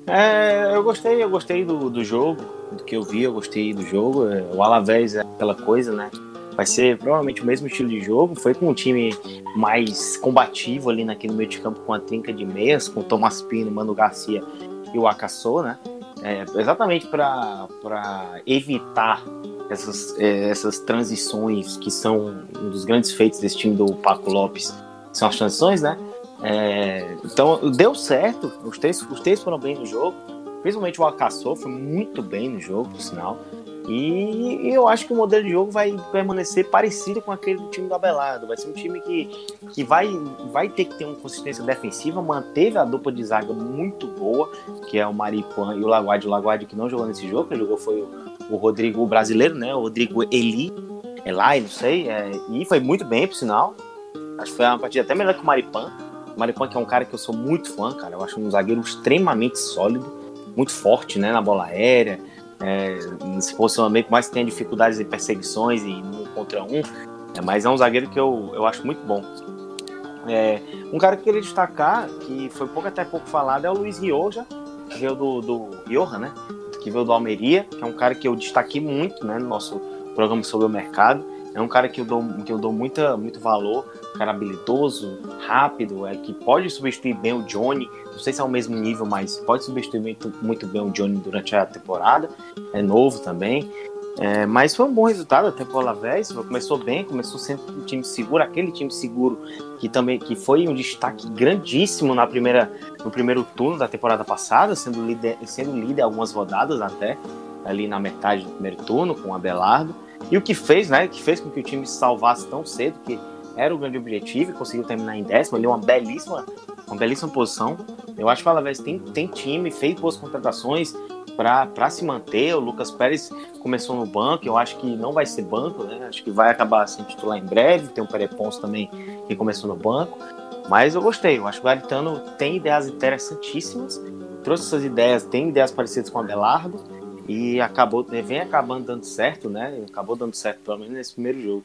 C: É, eu gostei, eu gostei do, do jogo, do que eu vi, eu gostei do jogo. É, o Alavés é aquela coisa, né? Vai ser provavelmente o mesmo estilo de jogo. Foi com um time mais combativo ali naquele meio de campo com a trinca de meias, com o Tomás Pino, Mano Garcia e o Acassou, né? É, exatamente para evitar essas, é, essas transições que são um dos grandes feitos desse time do Paco Lopes, são as transições, né? É, então deu certo, os três, os três foram bem no jogo, principalmente o Acassou foi muito bem no jogo, por sinal. E, eu acho que o modelo de jogo vai permanecer parecido com aquele do time do Abelardo. Vai ser um time que, que vai, vai ter que ter uma consistência defensiva. Manteve a dupla de zaga muito boa, que é o Maripan e o Laguardi. O Laguardi que não jogou nesse jogo, quem jogou foi o, o Rodrigo o brasileiro, né? O Rodrigo Eli. Eli, não sei. É, e foi muito bem, por sinal. Acho que foi uma partida até melhor que o Maripan. Que é um cara que eu sou muito fã, cara. Eu acho um zagueiro extremamente sólido, muito forte, né? Na bola aérea é, nesse posicionamento, mais tem dificuldades em perseguições e um contra um, é, mas é um zagueiro que eu, eu acho muito bom. É, um cara que eu queria destacar, que foi pouco até pouco falado, é o Luiz Rioja, que veio do, do Rioja, né? Que veio do Almeria, que é um cara que eu destaquei muito né, no nosso programa sobre o mercado. É um cara que eu dou, que eu dou muita, muito valor, cara habilidoso, rápido, é, que pode substituir bem o Johnny não sei se é o mesmo nível, mas pode substituir muito, muito bem o Johnny durante a temporada. É novo também. É, mas foi um bom resultado até para o Alavés. Começou bem, começou sendo um time seguro, aquele time seguro que também que foi um destaque grandíssimo na primeira, no primeiro turno da temporada passada, sendo líder, sendo líder algumas rodadas até ali na metade do primeiro turno com o Abelardo. E o que fez, né? Que fez com que o time se salvasse tão cedo, que era o grande objetivo e conseguiu terminar em décimo. Ali uma belíssima uma belíssima posição. Eu acho que o Alavés tem, tem time, fez boas contratações para se manter. O Lucas Pérez começou no banco, eu acho que não vai ser banco, né? Acho que vai acabar sendo titular em breve. Tem o Perepons também que começou no banco. Mas eu gostei, eu acho que o Garitano tem ideias interessantíssimas, trouxe essas ideias, tem ideias parecidas com o Abelardo e acabou, vem acabando dando certo, né? Acabou dando certo pelo menos nesse primeiro jogo.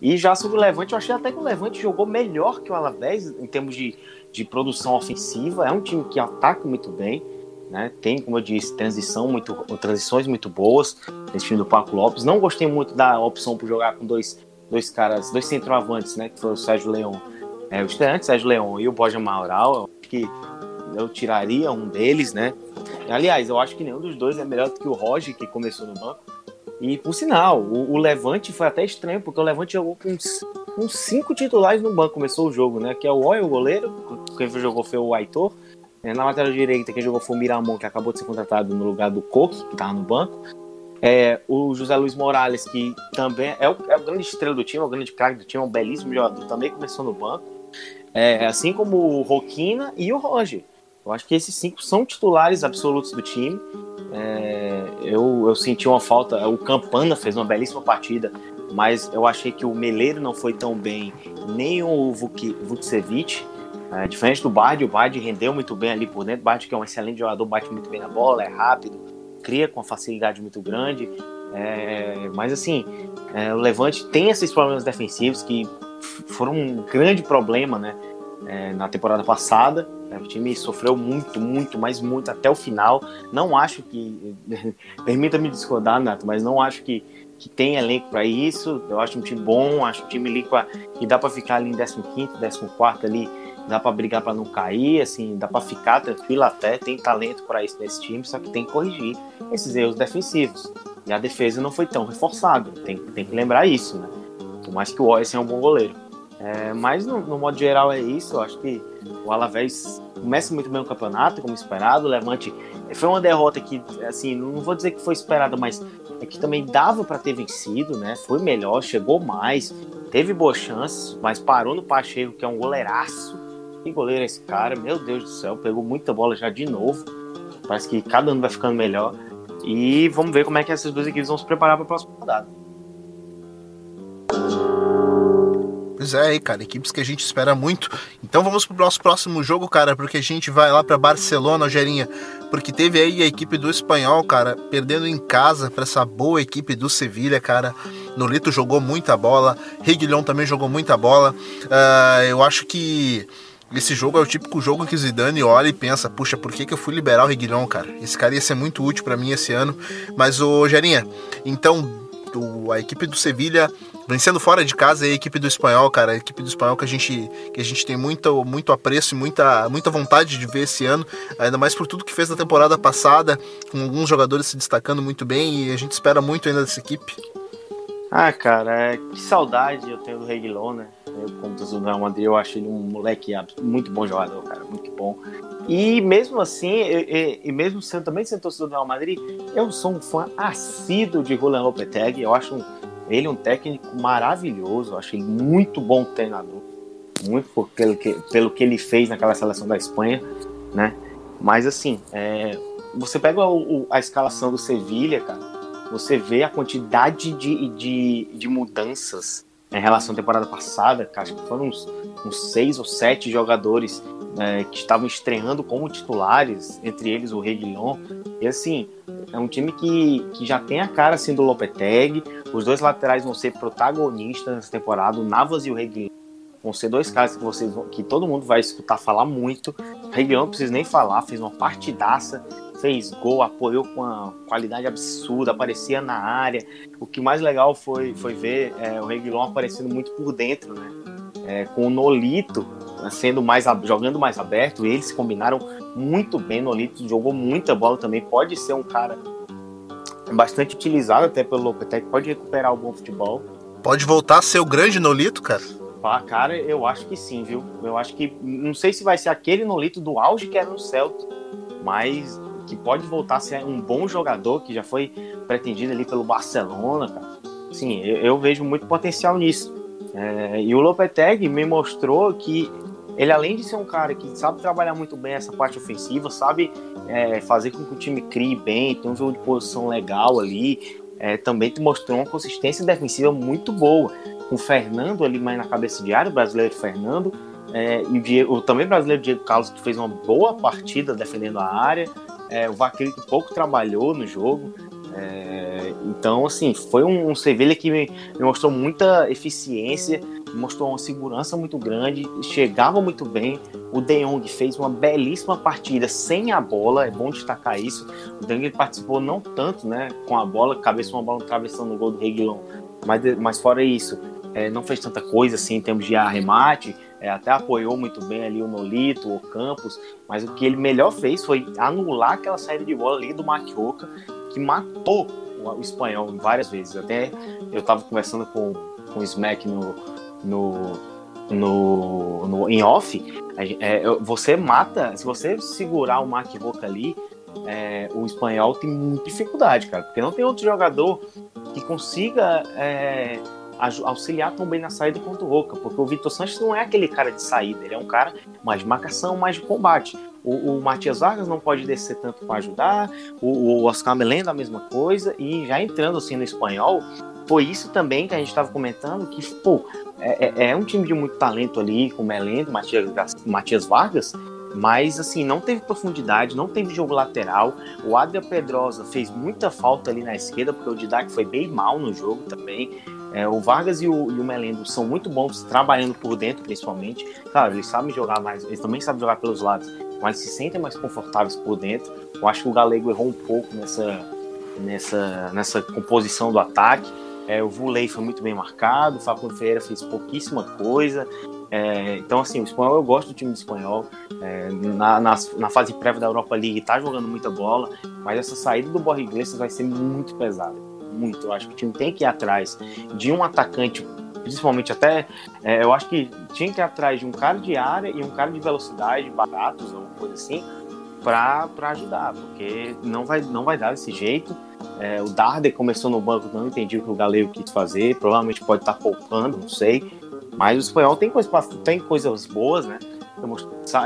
C: E já sobre o Levante, eu achei até que o Levante jogou melhor que o Alavés em termos de, de produção ofensiva. É um time que ataca muito bem, né? Tem, como eu disse, transição muito, transições muito boas nesse time do Paco Lopes. Não gostei muito da opção por jogar com dois, dois caras, dois centroavantes, né? Que foi o Sérgio Leão É, o Sérgio Leão e o Borja Maural, eu acho que eu tiraria um deles, né? Aliás, eu acho que nenhum dos dois é melhor do que o Roger, que começou no banco. E, por sinal, o, o Levante foi até estranho, porque o Levante jogou com, com cinco titulares no banco, começou o jogo, né? Que é o Oi, o goleiro, quem jogou foi o Aitor. É, na lateral direita, quem jogou foi o Miramon, que acabou de ser contratado no lugar do Coque, que estava no banco. É, o José Luiz Morales, que também é o, é o grande estrela do time, é o grande craque do time, é um belíssimo jogador, também começou no banco. É, assim como o Roquina e o Roger. Eu acho que esses cinco são titulares absolutos do time. É, eu, eu senti uma falta. O Campana fez uma belíssima partida, mas eu achei que o Meleiro não foi tão bem, nem o Vucevic. É, diferente do Bard, o Bard rendeu muito bem ali por dentro. O Bard, que é um excelente jogador, bate muito bem na bola, é rápido, cria com uma facilidade muito grande. É, mas assim, é, o Levante tem esses problemas defensivos que foram um grande problema né, é, na temporada passada. É, o time sofreu muito, muito, mas muito até o final. Não acho que. Permita-me discordar, Nato, mas não acho que, que tem elenco para isso. Eu acho um time bom, acho um time ali que dá para ficar ali em 15, 14 ali. Dá para brigar para não cair, assim, dá para ficar tranquilo até. Tem talento para isso nesse time, só que tem que corrigir esses erros defensivos. E a defesa não foi tão reforçada, tem, tem que lembrar isso, né? Por mais que o Oyes é um bom goleiro. É, mas no, no, modo geral é isso. Eu acho que o Alavés começa muito bem o campeonato, como esperado. O Levante foi uma derrota que, assim, não vou dizer que foi esperada, mas é que também dava para ter vencido, né? Foi melhor, chegou mais, teve boas chances, mas parou no Pacheco, que é um goleiraço. Que goleiro é esse cara? Meu Deus do céu, pegou muita bola já de novo. Parece que cada ano vai ficando melhor. E vamos ver como é que essas duas equipes vão se preparar para a próxima rodada.
A: Pois é, cara, equipes que a gente espera muito. Então vamos pro nosso próximo jogo, cara, porque a gente vai lá para Barcelona, Gerinha, porque teve aí a equipe do espanhol, cara, perdendo em casa para essa boa equipe do Sevilha, cara. Nolito jogou muita bola, Reguilhão também jogou muita bola. Uh, eu acho que esse jogo é o típico jogo que Zidane olha e pensa, puxa, por que, que eu fui liberar o Reguilhão, cara? Esse cara ia ser muito útil para mim esse ano. Mas, ô Gerinha, então a equipe do Sevilha vencendo fora de casa a equipe do espanhol, cara, a equipe do espanhol que a gente, que a gente tem muito, muito apreço e muita, muita vontade de ver esse ano, ainda mais por tudo que fez na temporada passada, com alguns jogadores se destacando muito bem e a gente espera muito ainda dessa equipe.
C: Ah, cara, é, que saudade eu tenho do Reguilon, né? Eu, como do Real Madrid, eu acho ele um moleque muito bom jogador, cara, muito bom. E mesmo assim, e, e mesmo sendo também sendo torcedor do Real Madrid, eu sou um fã assíduo de Julian Lopetegui. Eu acho um, ele um técnico maravilhoso, ele muito bom treinador, muito por, pelo, que, pelo que ele fez naquela seleção da Espanha, né? Mas assim, é, você pega o, a escalação do Sevilha, cara, você vê a quantidade de, de, de mudanças em relação à temporada passada, cara, acho que foram uns, uns seis ou sete jogadores é, que estavam estreando como titulares, entre eles o Reguilhon. E assim, é um time que, que já tem a cara assim do Lopetegui. Os dois laterais vão ser protagonistas nessa temporada, o Navas e o Reguilhon. Vão ser dois caras que vocês que todo mundo vai escutar falar muito. O Reguilhon não precisa nem falar, fez uma partidaça, fez gol, apoiou com uma qualidade absurda, aparecia na área. O que mais legal foi, foi ver é, o Reguilhon aparecendo muito por dentro, né? É, com o Nolito sendo mais jogando mais aberto, eles combinaram muito bem. Nolito jogou muita bola também, pode ser um cara bastante utilizado até pelo Lopetegui, pode recuperar o bom futebol.
A: Pode voltar a ser o grande Nolito, cara?
C: Ah, cara, eu acho que sim, viu? Eu acho que não sei se vai ser aquele Nolito do auge que era no Celta, mas que pode voltar a ser um bom jogador que já foi pretendido ali pelo Barcelona, cara. Sim, eu, eu vejo muito potencial nisso. É, e o Lopetegui me mostrou que ele, além de ser um cara que sabe trabalhar muito bem essa parte ofensiva, sabe é, fazer com que o time crie bem, tem um jogo de posição legal ali, é, também te mostrou uma consistência defensiva muito boa. Com o Fernando ali mais na cabeça de área, o brasileiro Fernando, é, e o, Diego, o, também brasileiro Diego Carlos, que fez uma boa partida defendendo a área. É, o Vaqueiro que pouco trabalhou no jogo. É, então, assim, foi um, um Sevilha que me, me, mostrou muita eficiência, mostrou uma segurança muito grande, chegava muito bem. O De Jong fez uma belíssima partida sem a bola, é bom destacar isso. O De Jong participou não tanto né, com a bola, cabeça uma bola atravessando no gol do Reguilon, mas, mas fora isso, é, não fez tanta coisa assim em termos de arremate, é, até apoiou muito bem ali o Nolito, o Campos, mas o que ele melhor fez foi anular aquela saída de bola ali do Maquioca, que matou o espanhol várias vezes. Até eu estava conversando com, com o Smack no, no, no, no, em off, é, você mata, se você segurar o Maquioca ali, é, o espanhol tem muita dificuldade, cara, porque não tem outro jogador que consiga é, auxiliar tão bem na saída quanto o Roca, porque o Vitor Sanches não é aquele cara de saída, ele é um cara mais de marcação, mais de combate. O, o Matias Vargas não pode descer tanto para ajudar, o, o Oscar Melendo a mesma coisa, e já entrando assim no espanhol, foi isso também que a gente estava comentando, que, pô, é, é, é, um time de muito talento ali, com Melendo, Matias, Matias Vargas, mas assim, não teve profundidade, não teve jogo lateral. O Adria Pedrosa fez muita falta ali na esquerda, porque o Didac foi bem mal no jogo também. É, o Vargas e o, e o Melendo são muito bons trabalhando por dentro, principalmente. Claro, eles sabem jogar mais, eles também sabem jogar pelos lados, mas se sentem mais confortáveis por dentro. Eu acho que o Galego errou um pouco nessa, nessa, nessa composição do ataque. É, o Vulei foi muito bem marcado, o Facundo Ferreira fez pouquíssima coisa. É, então, assim, o espanhol, eu gosto do time do espanhol. É, na, na, na, fase prévia da Europa League, tá jogando muita bola, mas essa saída do Borja Iglesias vai ser muito pesada muito. Eu acho que o time tem que ir atrás de um atacante, principalmente até. É, eu acho que tinha que ir atrás de um cara de área e um cara de velocidade, baratos, alguma coisa assim, para ajudar, porque não vai, não vai dar desse jeito. É, o Darder começou no banco, não entendi o que o Galego quis fazer, provavelmente pode estar tá poupando, não sei. Mas o espanhol tem, coisa tem coisas boas, né?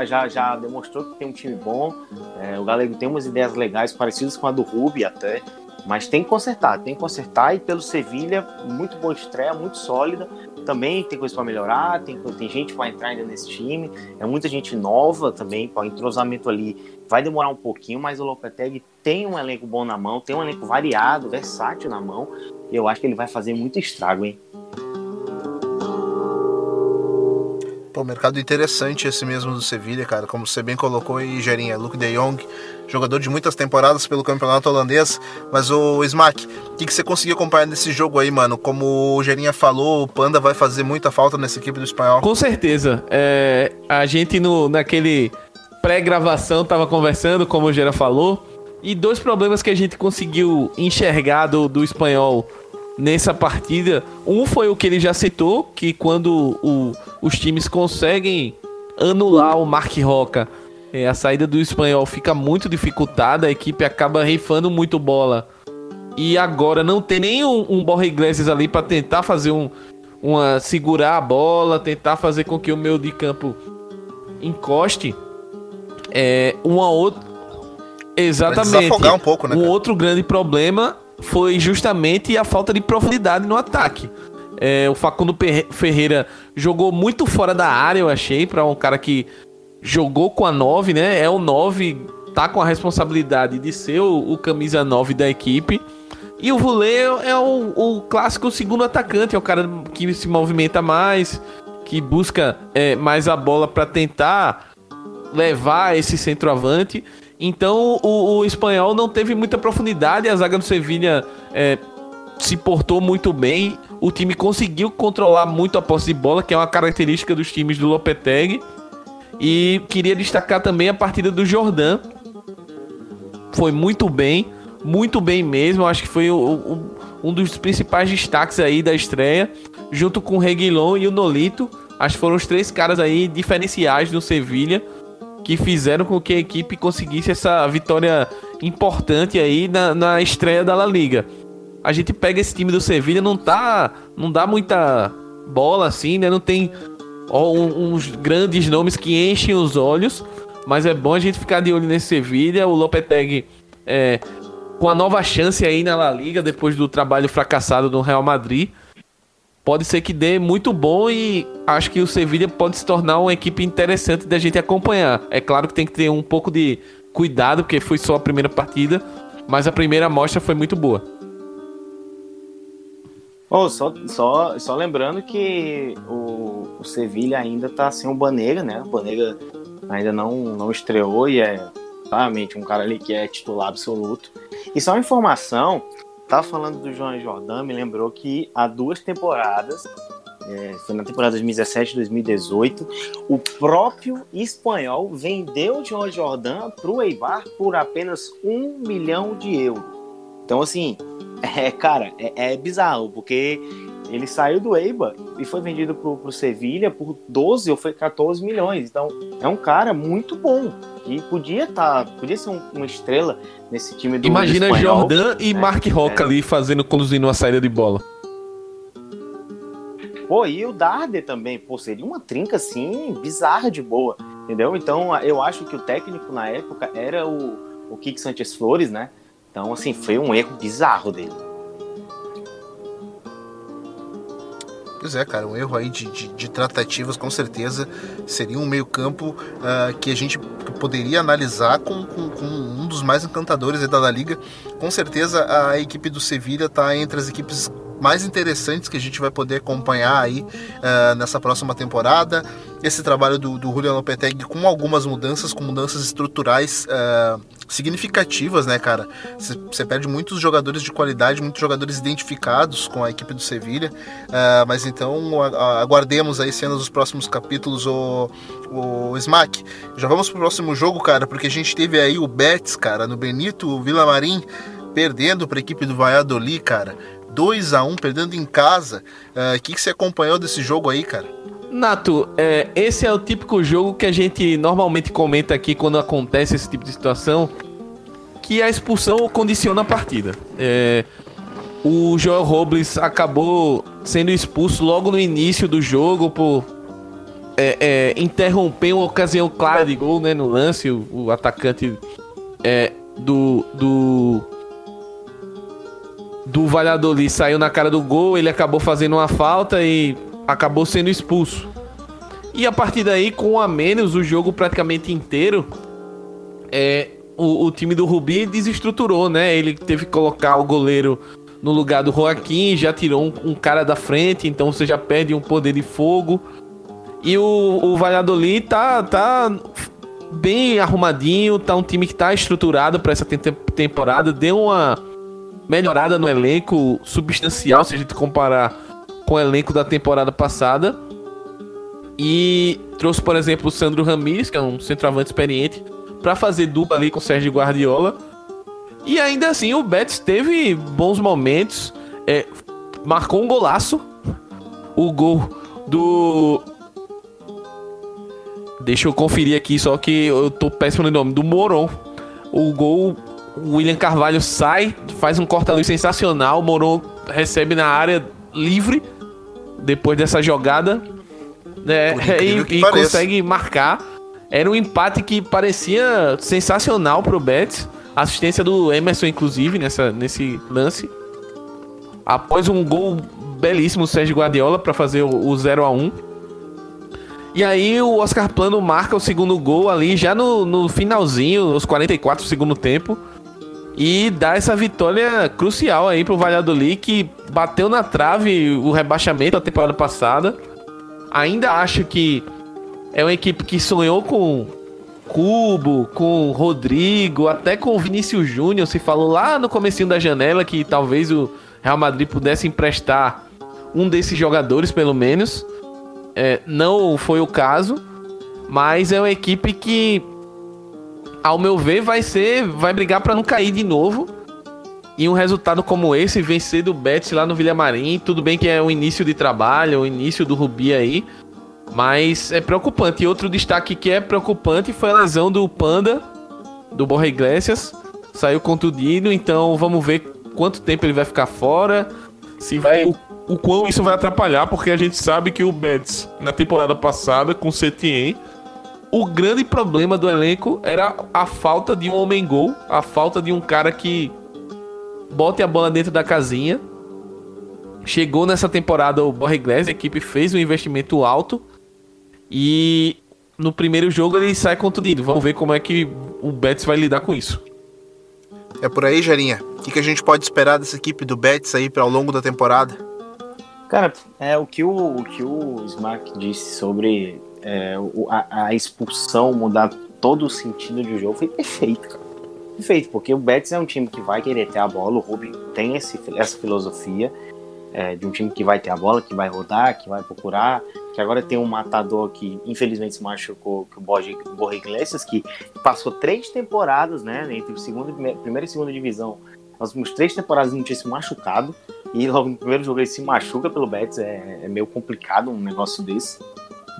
C: Já, já demonstrou que tem um time bom. É, o Galego tem umas ideias legais, parecidas com a do Rubi até. Mas tem que consertar, tem que consertar. E pelo Sevilha, muito boa estreia, muito sólida. Também tem coisa para melhorar, tem, tem gente para entrar ainda nesse time. É muita gente nova também, o entrosamento ali vai demorar um pouquinho, mas o Lopetegui tem um elenco bom na mão, tem um elenco variado, versátil na mão. E eu acho que ele vai fazer muito estrago, hein?
A: Pô, mercado interessante esse mesmo do Sevilha, cara. Como você bem colocou aí, Gerinha, Luke de Jong, jogador de muitas temporadas pelo campeonato holandês. Mas o Smack, o que, que, você conseguiu acompanhar nesse jogo aí, mano? Como o Gerinha falou, o Panda vai fazer muita falta nessa equipe do espanhol.
B: Com certeza. É, a gente no, naquele pré-gravação tava conversando, como o Gera falou. E dois problemas que a gente conseguiu enxergar do, do espanhol nessa partida. Um foi o que ele já citou, que quando o, os times conseguem anular o Mark Roca, é, a saída do espanhol fica muito dificultada, a equipe acaba reifando muito bola. E agora não tem nem um, um Iglesias ali para tentar fazer um, uma segurar a bola, tentar fazer com que o meio de campo encoste. É uma outra Exatamente.
A: um pouco, né?
B: Um outro grande problema foi justamente a falta de profundidade no ataque. É, o Facundo Ferreira jogou muito fora da área, eu achei, para um cara que jogou com a 9, né? É o 9, tá com a responsabilidade de ser o, o camisa 9 da equipe. E o Vulê é o, o, clássico segundo atacante, é o cara que se movimenta mais, que busca é, mais a bola para tentar levar esse centroavante. Então o, o, espanhol não teve muita profundidade, a zaga do Sevilha é, se portou muito bem, o time conseguiu controlar muito a posse de bola, que é uma característica dos times do Lopetegui. E queria destacar também a partida do Jordan. Foi muito bem, muito bem mesmo. Acho que foi o, o, um dos principais destaques aí da estreia, junto com o Reguilon e o Nolito. Acho que foram os três caras aí diferenciais do Sevilha que fizeram com que a equipe conseguisse essa vitória importante aí na, na estreia da La Liga. A gente pega esse time do Sevilha, não tá, não dá muita bola assim, né? Não tem ó, uns grandes nomes que enchem os olhos, mas é bom a gente ficar de olho nesse Sevilha. O Lopetegui é, com a nova chance aí na La Liga depois do trabalho fracassado do Real Madrid pode ser que dê muito bom e acho que o Sevilla pode se tornar uma equipe interessante da gente acompanhar. É claro que tem que ter um pouco de cuidado, porque foi só a primeira partida, mas a primeira amostra foi muito boa.
C: Oh, só, só, só lembrando que o, o Sevilha ainda está sem o Banega, né? O Banega ainda não, não estreou e é claramente um cara ali que é titular absoluto. E só uma informação, Tava falando do João Jordan, me lembrou que há duas temporadas é, foi na temporada 2017, 2018. O próprio espanhol vendeu o João para o Eibar por apenas um milhão de euros. Então, assim, é, cara, é, é bizarro, porque ele saiu do Eibar e foi vendido para o Sevilha por 12 ou foi 14 milhões. Então, é um cara muito bom. E podia tá, podia ser um, uma estrela nesse time do
B: Imagina
C: do espanhol,
B: Jordan e
C: né?
B: Mark Roca
C: É.
B: ali fazendo, conduzindo uma saída de bola.
C: Pô, e o Darder também, pô, seria uma trinca assim, bizarra de boa, entendeu? Então, eu acho que o técnico na época era o, o Kik Sanchez Flores, né? Então, assim, foi um erro bizarro dele.
A: Pois é, cara, um erro aí de, de, de tratativas com certeza seria um meio-campo ah, que a gente poderia analisar com, com, com um dos mais encantadores da La Liga. Com certeza a equipe do Sevilha está entre as equipes mais interessantes que a gente vai poder acompanhar aí ah, nessa próxima temporada. Esse trabalho do, do Julian com algumas mudanças, com mudanças estruturais ah, significativas, né, cara? Você perde muitos jogadores de qualidade, muitos jogadores identificados com a equipe do Sevilha. Ah, mas então aguardemos aí cenas dos próximos capítulos, o, o Smack. Já vamos pro próximo jogo, cara, porque a gente teve aí o Betis, cara, no Benito Villamarim, perdendo para a equipe do Valladolid, cara. 2 a 1 perdendo em casa. O que, que você acompanhou desse jogo aí, cara?
B: Nato, é, esse é o típico jogo que a gente normalmente comenta aqui quando acontece esse tipo de situação, que a expulsão condiciona a partida. É, o Joel Robles acabou sendo expulso logo no início do jogo por é, é, interromper uma ocasião clara de gol né, no lance. O, o atacante é, do, do do Valladolid saiu na cara do gol, ele acabou fazendo uma falta e acabou sendo expulso. E a partir daí, com a menos, o jogo praticamente inteiro, é, o, o time do Rubi desestruturou, né? Ele teve que colocar o goleiro no lugar do Joaquim, já tirou um, um cara da frente, então você já perde um poder de fogo. E o, o Valladolid tá, tá bem arrumadinho, tá um time que tá estruturado para essa tem- temporada, deu uma melhorada no elenco substancial se a gente comparar com o elenco da temporada passada. E trouxe, por exemplo, o Sandro Ramires, que é um centroavante experiente, para fazer dupla ali com o Sérgio Guardiola. E ainda assim, o Betis teve bons momentos, é, marcou um golaço. O gol do. Deixa eu conferir aqui, só que eu tô péssimo no nome. Do Moron. O gol o William Carvalho sai, faz um corta-luz sensacional. O Moron recebe na área livre depois dessa jogada. Né, e e consegue marcar. Era um empate que parecia sensacional pro Betis. Assistência do Emerson, inclusive, nessa, nesse lance. Após um gol belíssimo Sérgio Guardiola para fazer o, o 0 a 1 E aí o Oscar Plano marca o segundo gol ali já no, no finalzinho, os 44 do segundo tempo. E dá essa vitória crucial aí pro Valladolid, que bateu na trave o rebaixamento da temporada passada. Ainda acho que é uma equipe que sonhou com Cubo, com Rodrigo, até com o Vinícius Júnior. Se falou lá no comecinho da janela que talvez o Real Madrid pudesse emprestar um desses jogadores, pelo menos. É, não foi o caso, mas é uma equipe que, ao meu ver, vai ser, vai brigar para não cair de novo. E um resultado como esse, vencer do Betis lá no Villamarim, tudo bem que é o início de trabalho, o início do Rubi aí, mas é preocupante. E outro destaque que é preocupante foi a lesão do Panda, do Borja Iglesias, saiu contundido, então vamos ver quanto tempo ele vai ficar fora, se vai o, o quão isso vai atrapalhar, porque a gente sabe que o Betis na temporada passada com o Setien, o grande problema do elenco era a falta de um homem gol, a falta de um cara que bote a bola dentro da casinha. Chegou nessa temporada o Borja Iglesias, a equipe fez um investimento alto e no primeiro jogo ele sai contundido. Vamos ver como é que o Betis vai lidar com isso.
A: É por aí, Jarinha. O que, que a gente pode esperar dessa equipe do Betis aí para ao longo da temporada?
C: Cara, é o que o, o que o Smack disse sobre é, a, a expulsão mudar todo o sentido do jogo foi perfeito, cara. Perfeito, porque o Betis é um time que vai querer ter a bola, o Rubem tem esse, essa filosofia. é, de um time que vai ter a bola, que vai rodar, que vai procurar, que agora tem um matador que infelizmente se machucou, que o Borja Iglesias, que passou três temporadas, né, entre o segundo, primeira e segunda divisão, nas últimas três temporadas não tinha se machucado, e logo no primeiro jogo ele se machuca pelo Betis, é, é meio complicado um negócio desse,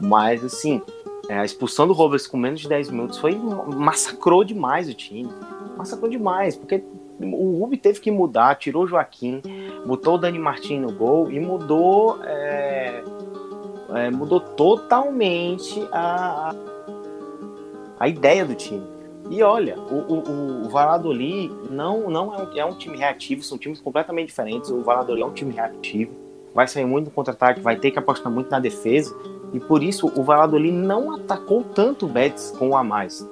C: mas assim, é, a expulsão do Roberts com menos de 10 minutos foi massacrou demais o time. Massacrou demais, porque o Rubi teve que mudar, tirou o Joaquim, botou o Dani Martin no gol e mudou é, é, mudou totalmente a, a ideia do time. E olha, o, o, o Valladolid não, não é um, é um time reativo, são times completamente diferentes. O Valladolid é um time reativo, vai sair muito no contra-ataque, vai ter que apostar muito na defesa. E por isso o Valladolid não atacou tanto o Betis com o a mais.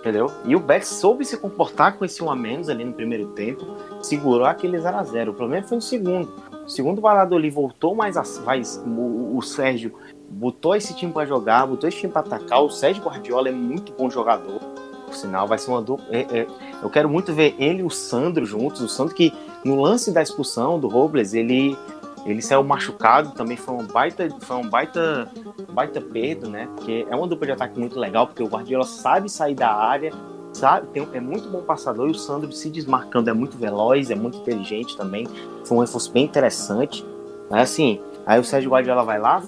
C: Entendeu? E o Betis soube se comportar com esse um a menos ali no primeiro tempo, segurou aquele 0 a 0 O problema foi no segundo. O segundo Valladolid voltou mais a, mais, o, o Sérgio botou esse time para jogar, botou esse time para atacar. O Sérgio Guardiola é muito bom jogador. Por sinal, vai ser uma dupla. É, é, eu quero muito ver ele e o Sandro juntos. O Sandro que no lance da expulsão do Robles, ele ele saiu machucado, também foi um baita, foi um baita, baita perda, né? Porque é uma dupla de ataque muito legal, porque o Guardiola sabe sair da área, sabe, tem, é muito bom passador e o Sandro se desmarcando é muito veloz, é muito inteligente também. Foi um reforço bem interessante. Mas assim, aí o Sérgio Guardiola vai lá,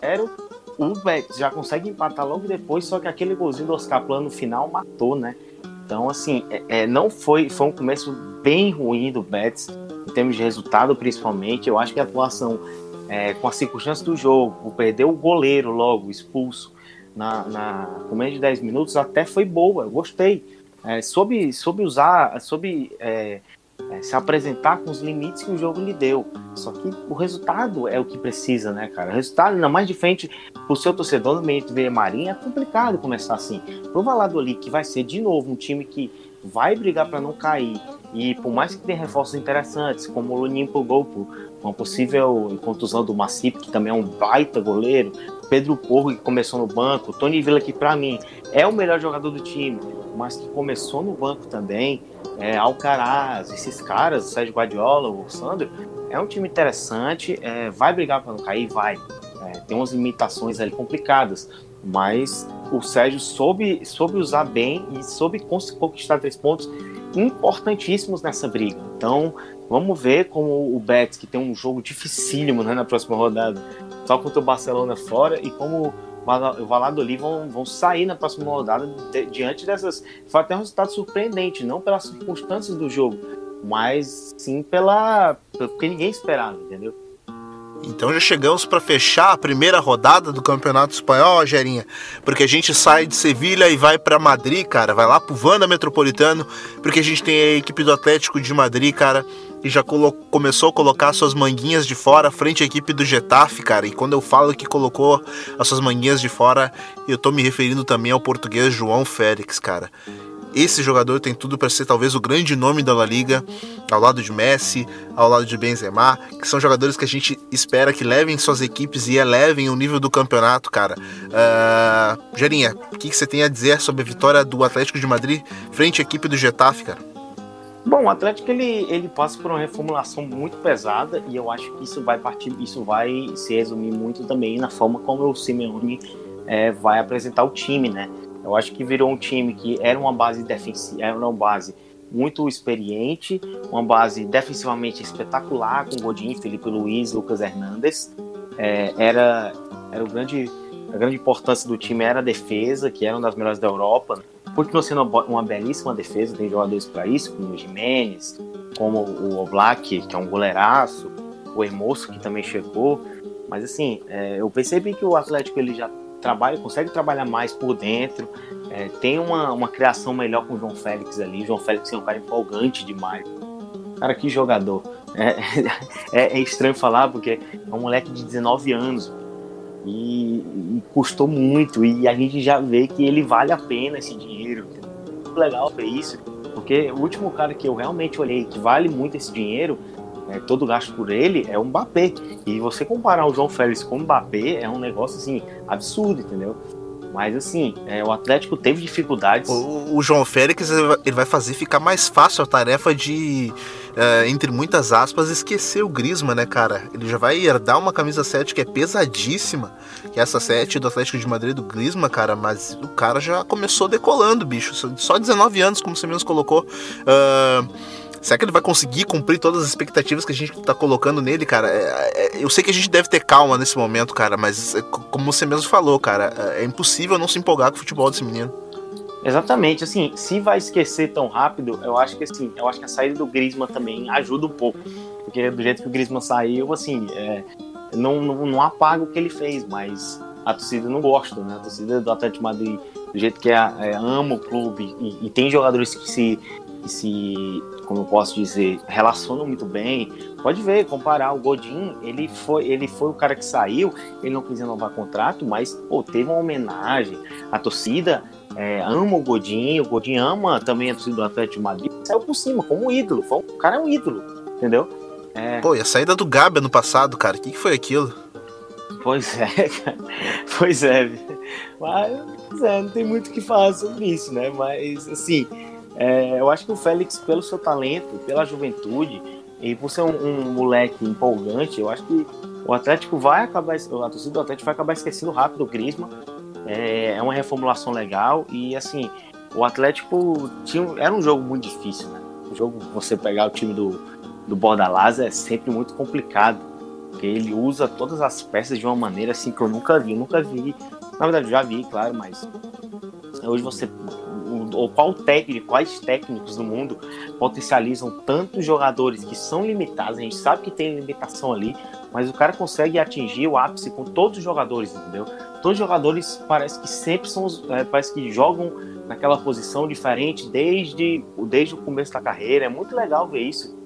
C: era o Betis já consegue empatar logo depois, só que aquele golzinho do Oscar Plano no final matou, né? Então, assim, é, é, não foi, foi um começo bem ruim do Betis termos de resultado, principalmente, eu acho que a atuação, é, com as circunstâncias do jogo, perder o goleiro logo expulso na, na, com menos de 10 minutos, até foi boa, eu gostei. É, soube, soube usar, soube é, é, se apresentar com os limites que o jogo lhe deu. Só que o resultado é o que precisa, né, cara? O resultado, ainda mais de frente pro seu torcedor no meio de Marinha, é complicado começar assim. Pro Valladolid, que vai ser de novo um time que vai brigar para não cair, e por mais que tenha reforços interessantes, como o Luninho pro gol, por uma possível contusão do Massip, que também é um baita goleiro, Pedro Porro, que começou no banco, Tony Villa, que para mim é o melhor jogador do time, mas que começou no banco também, é, Alcaraz, esses caras, o Sérgio Guardiola, o Sandro, é um time interessante, é, vai brigar para não cair? Vai. É, tem umas limitações ali complicadas, mas o Sérgio soube, soube usar bem e soube conquistar três pontos importantíssimos nessa briga. Então, vamos ver como o Betis, que tem um jogo dificílimo né, na próxima rodada, só contra o Barcelona fora, e como o Valladolid vão, vão sair na próxima rodada diante dessas. Foi até um resultado surpreendente, não pelas circunstâncias do jogo, mas sim pela. porque ninguém esperava, entendeu?
A: Então já chegamos para fechar a primeira rodada do Campeonato Espanhol, Gerinha, porque a gente sai de Sevilha e vai para Madrid, cara, vai lá pro Vanda Metropolitano, porque a gente tem a equipe do Atlético de Madrid, cara, que já começou a colocar suas manguinhas de fora frente à equipe do Getafe, cara. E quando eu falo que colocou as suas manguinhas de fora, eu tô me referindo também ao português João Félix, cara. Esse jogador tem tudo para ser talvez o grande nome da La Liga, ao lado de Messi, ao lado de Benzema, que são jogadores que a gente espera que levem suas equipes e elevem o nível do campeonato, cara. Uh, o que, que você tem a dizer sobre a vitória do Atlético de Madrid frente à equipe do Getafe, cara?
C: Bom, o Atlético ele, ele passa por uma reformulação muito pesada e eu acho que isso vai partir, isso vai se resumir muito também na forma como o Simeone é, vai apresentar o time, né? Eu acho que virou um time que era uma base defensiva, era uma base muito experiente, uma base defensivamente espetacular com Godin, Felipe Luiz, Lucas Hernandes. É, era era o grande a grande importância do time era a defesa, que era uma das melhores da Europa. Continua sendo uma, uma belíssima defesa, tem jogadores para isso, como o Jimenez, como o Oblak, que é um goleiraço, o Hermoso, que também chegou. Mas assim, é, eu percebi que o Atlético ele já trabalha, consegue trabalhar mais por dentro, é, tem uma, uma criação melhor com o João Félix ali. João Félix é um cara empolgante demais. Cara, que jogador. É, é, é estranho falar porque é um moleque de 19 anos e, e, custou muito. E a gente já vê que ele vale a pena esse dinheiro. Muito legal ver isso, porque o último cara que eu realmente olhei que vale muito esse dinheiro é, todo gasto por ele é um Mbappé. E você comparar o João Félix com o Mbappé é um negócio assim absurdo, entendeu? Mas assim, é, o Atlético teve dificuldades.
A: O, o, João Félix ele vai fazer ficar mais fácil a tarefa de, uh, entre muitas aspas, esquecer o Grisma, né, cara? Ele já vai herdar uma camisa 7 que é pesadíssima, que é essa 7 do Atlético de Madrid do Grisma, cara, mas o cara já começou decolando, bicho. Só 19 anos, como você mesmo colocou. Uh, Será que ele vai conseguir cumprir todas as expectativas que a gente tá colocando nele, cara? É, é, eu sei que a gente deve ter calma nesse momento, cara, mas é, como você mesmo falou, cara, é, é impossível não se empolgar com o futebol desse menino.
C: Exatamente, assim, se vai esquecer tão rápido, eu acho que assim, eu acho que a saída do Griezmann também ajuda um pouco, porque do jeito que o Griezmann saiu, assim, é, não, não, não, apaga o que ele fez, mas a torcida não gosta, né? A torcida do Atlético Madrid, do jeito que é, é ama o clube e, e tem jogadores que se que se, como eu posso dizer, relacionam muito bem. Pode ver, comparar o Godin, ele foi, ele foi o cara que saiu, ele não quis renovar contrato, mas pô, teve uma homenagem. A torcida é, ama o Godin, o Godin ama também a torcida do Atlético de Madrid, saiu por cima como um ídolo. Foi, o cara é um ídolo, entendeu?
A: É... Pô, e a saída do Gabi no passado, cara, o que, que foi aquilo?
C: Pois é, cara. Pois é. Mas é, não tem muito o que falar sobre isso, né? Mas assim, é, eu acho que o Félix, pelo seu talento, pela juventude e por ser um, um, moleque empolgante, eu acho que o Atlético vai acabar, a torcida do Atlético vai acabar esquecendo rápido o Griezmann. É, é uma reformulação legal e assim, o Atlético tinha, era um jogo muito difícil, né? O jogo, você pegar o time do, do Bordalás é sempre muito complicado, porque ele usa todas as peças de uma maneira assim que eu nunca vi, eu nunca vi. Na verdade, já vi, claro, mas hoje você ou qual técnico, quais técnicos do mundo potencializam tantos jogadores que são limitados, a gente sabe que tem limitação ali, mas o cara consegue atingir o ápice com todos os jogadores, entendeu? Todos os jogadores parece que sempre são, é, parece que jogam naquela posição diferente desde, desde o começo da carreira, é muito legal ver isso,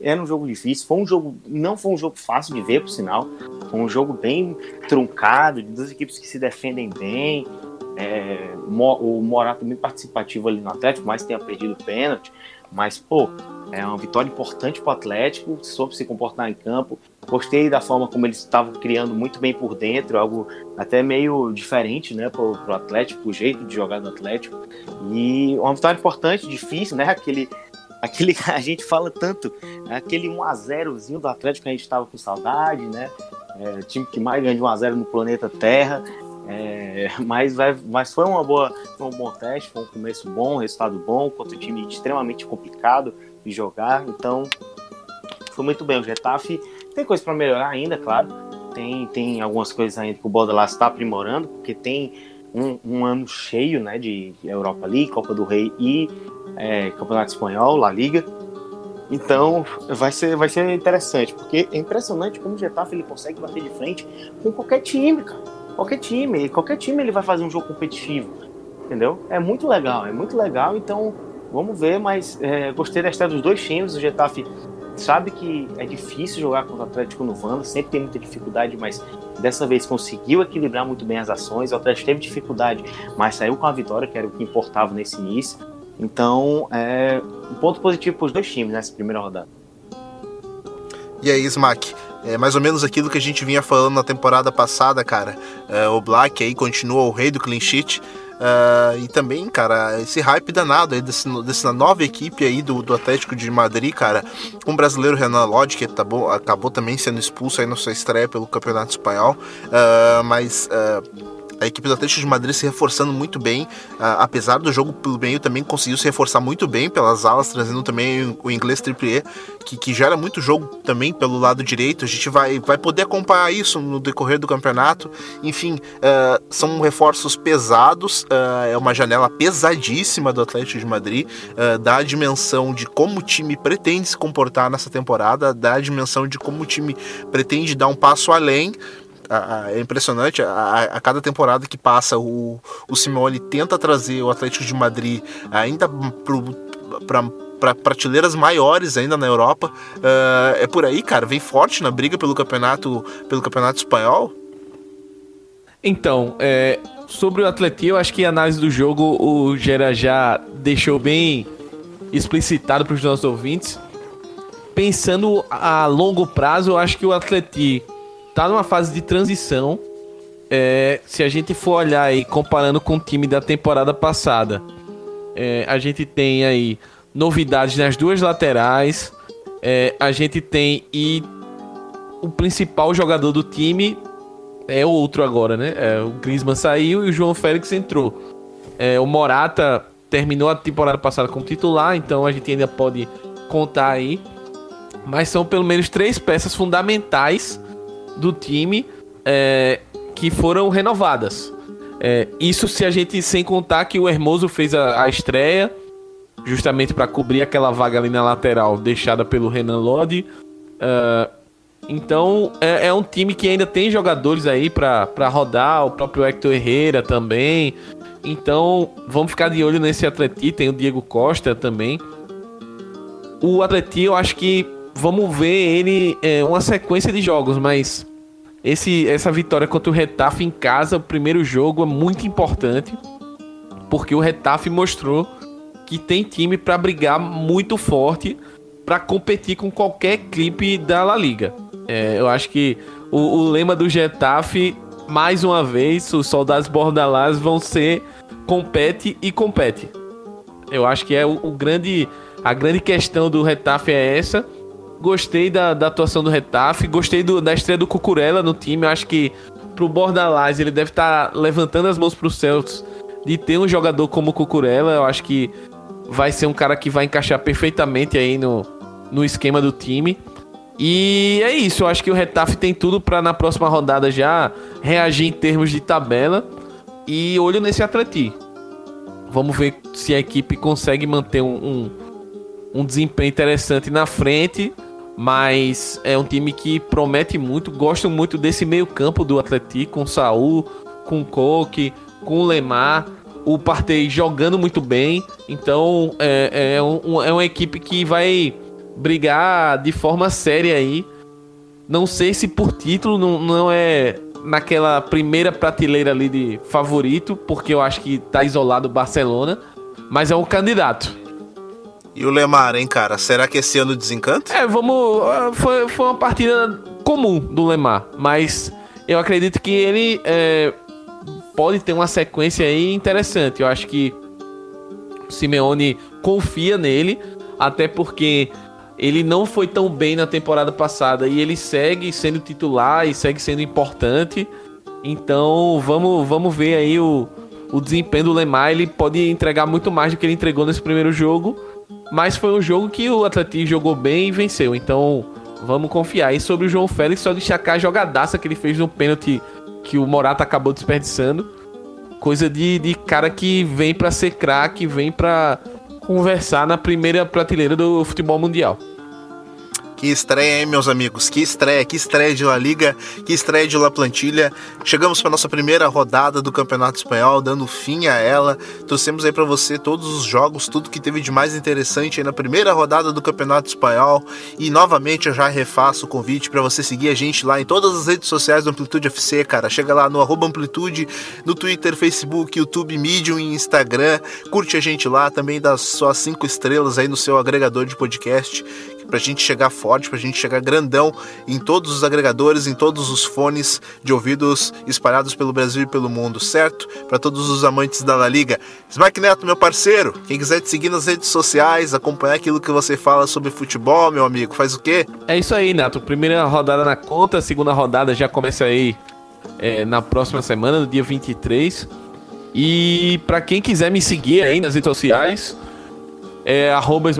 C: era um jogo difícil, foi um jogo, não foi um jogo fácil de ver, por sinal, foi um jogo bem truncado, de duas equipes que se defendem bem, é, o Morato bem participativo ali no Atlético, mas tenha perdido o pênalti. Mas, pô, é uma vitória importante para o Atlético, soube se comportar em campo. Gostei da forma como eles estavam criando muito bem por dentro, algo até meio diferente, né, para o Atlético, o jeito de jogar do Atlético. E uma vitória importante, difícil, né, aquele aquele que a gente fala tanto, aquele 1x0zinho do Atlético que a gente estava com saudade, né? É, time que mais ganha de 1x0 no planeta Terra. É, mas, vai, mas foi uma boa, um bom teste, foi um começo bom, resultado bom, contra um time extremamente complicado de jogar. Então, foi muito bem. O Getafe tem coisa para melhorar ainda, claro. Tem, tem algumas coisas ainda que o Bordalas está aprimorando, porque tem um, um, ano cheio né, de Europa League, Copa do Rei e é, Campeonato Espanhol, La Liga. Então vai ser, vai ser interessante, porque é impressionante como o Getafe ele consegue bater de frente com qualquer time, cara qualquer time, qualquer time ele vai fazer um jogo competitivo, entendeu? É muito legal, é muito legal, então vamos ver, mas é, gostei da história dos dois times, o Getafe sabe que é difícil jogar contra o Atlético no Vanda, sempre tem muita dificuldade, mas dessa vez conseguiu equilibrar muito bem as ações, o Atlético teve dificuldade, mas saiu com a vitória, que era o que importava nesse início, então é um ponto positivo para os dois times nessa primeira rodada.
A: E aí, Smack, é mais ou menos aquilo que a gente vinha falando na temporada passada, cara. É, o Black aí continua o rei do clean sheet. Uh, e também, cara, esse hype danado aí desse, dessa nova equipe aí do, do Atlético de Madrid, cara, com o brasileiro Renan Lodge, que acabou, acabou também sendo expulso aí na sua estreia pelo Campeonato Espanhol, uh, mas uh, a equipe do Atlético de Madrid se reforçando muito bem, uh, apesar do jogo pelo meio também conseguiu se reforçar muito bem pelas alas, trazendo também o inglês triple que, que gera muito jogo também pelo lado direito. A gente vai, vai poder acompanhar isso no decorrer do campeonato. Enfim, uh, são reforços pesados, uh, é uma janela pesadíssima do Atlético de Madrid, dá a dimensão de como o time pretende se comportar nessa temporada, dá a dimensão de como o time pretende dar um passo além é impressionante. A, a, cada temporada que passa, o, o Simeone tenta trazer o Atlético de Madrid ainda para prateleiras maiores ainda na Europa. Uh, é por aí, cara. Vem forte na briga pelo campeonato, pelo campeonato espanhol.
B: Então, é, sobre o Atlético, eu acho que a análise do jogo o Gera já deixou bem explicitado para os nossos ouvintes. Pensando a longo prazo, eu acho que o Atlético tá numa fase de transição é, se a gente for olhar aí, comparando com o time da temporada passada, é, a gente tem aí novidades nas duas laterais. É, a gente tem e o principal jogador do time é outro agora, né? É, o Griezmann saiu e o João Félix entrou. É, o Morata terminou a temporada passada como titular, então a gente ainda pode contar aí. Mas são pelo menos três peças fundamentais do time é, que foram renovadas. É, isso se a gente sem contar que o Hermoso fez a, a estreia justamente para cobrir aquela vaga ali na lateral deixada pelo Renan Lodi. Uh, então é, é, um time que ainda tem jogadores aí para rodar, o próprio Hector Herrera também. Então vamos ficar de olho nesse Atleti, tem o Diego Costa também. O Atleti eu acho que vamos ver ele é, uma sequência de jogos, mas esse, essa vitória contra o Retafe em casa, o primeiro jogo, é muito importante. Porque o Retafe mostrou que tem time para brigar muito forte para competir com qualquer clipe da La Liga. É, eu acho que o, o, lema do Getafe, mais uma vez, os soldados bordalás vão ser compete e compete. Eu acho que é o, o grande a grande questão do Retafe é essa. Gostei da, da atuação do Retafe, gostei do, da estreia do Cucurella no time. Eu acho que pro Bordalás ele deve estar tá levantando as mãos pro Celtics de ter um jogador como o Cucurella. Eu acho que vai ser um cara que vai encaixar perfeitamente aí no, no esquema do time. E é isso, eu acho que o Retafe tem tudo para na próxima rodada já reagir em termos de tabela. E olho nesse Atleti. Vamos ver se a equipe consegue manter um, um, um desempenho interessante na frente. Mas é um time que promete muito. Gosto muito desse meio-campo do Atleti, com Saul, com Coque, com Lemar o Partey jogando muito bem. Então é, é, um, é uma equipe que vai brigar de forma séria aí. Não sei se por título não, não é naquela primeira prateleira ali de favorito, porque eu acho que tá isolado o Barcelona, mas é um candidato.
A: E o Lemar, hein, cara? Será que esse ano desencanta?
B: É, vamos. Ah, foi, foi uma partida comum do Lemar, mas eu acredito que ele é, pode ter uma sequência aí interessante. Eu acho que o Simeone confia nele, até porque ele não foi tão bem na temporada passada e ele segue sendo titular e segue sendo importante. Então vamos, vamos ver aí o, o desempenho do Lemar. Ele pode entregar muito mais do que ele entregou nesse primeiro jogo. Mas foi um jogo que o Atlético jogou bem e venceu. Então vamos confiar. E sobre o João Félix, só destacar a jogadaça que ele fez no pênalti que o Morata acabou desperdiçando. Coisa de, de cara que vem para ser craque, vem para conversar na primeira prateleira do futebol mundial.
A: Que estreia, hein, meus amigos? Que estreia, que estreia de La Liga, que estreia de La Plantilha. Chegamos para nossa primeira rodada do Campeonato Espanhol, dando fim a ela. Trouxemos aí para você todos os jogos, tudo que teve de mais interessante na primeira rodada do Campeonato Espanhol. E novamente eu já refaço o convite para você seguir a gente lá em todas as redes sociais do Amplitude FC, cara. Chega lá no Amplitude, no Twitter, Facebook, YouTube, Medium e Instagram. Curte a gente lá, também dá suas cinco estrelas aí no seu agregador de podcast pra gente chegar forte, pra gente chegar grandão em todos os agregadores, em todos os fones de ouvidos espalhados pelo Brasil e pelo mundo, certo? Para todos os amantes da La Liga. Smack Neto, meu parceiro, quem quiser te seguir nas redes sociais, acompanhar aquilo que você fala sobre futebol, meu amigo, faz o quê?
B: É isso aí, Neto. Primeira rodada na conta, segunda rodada já começa aí é, na próxima semana, no dia 23. E para quem quiser me seguir aí nas redes sociais, é arroba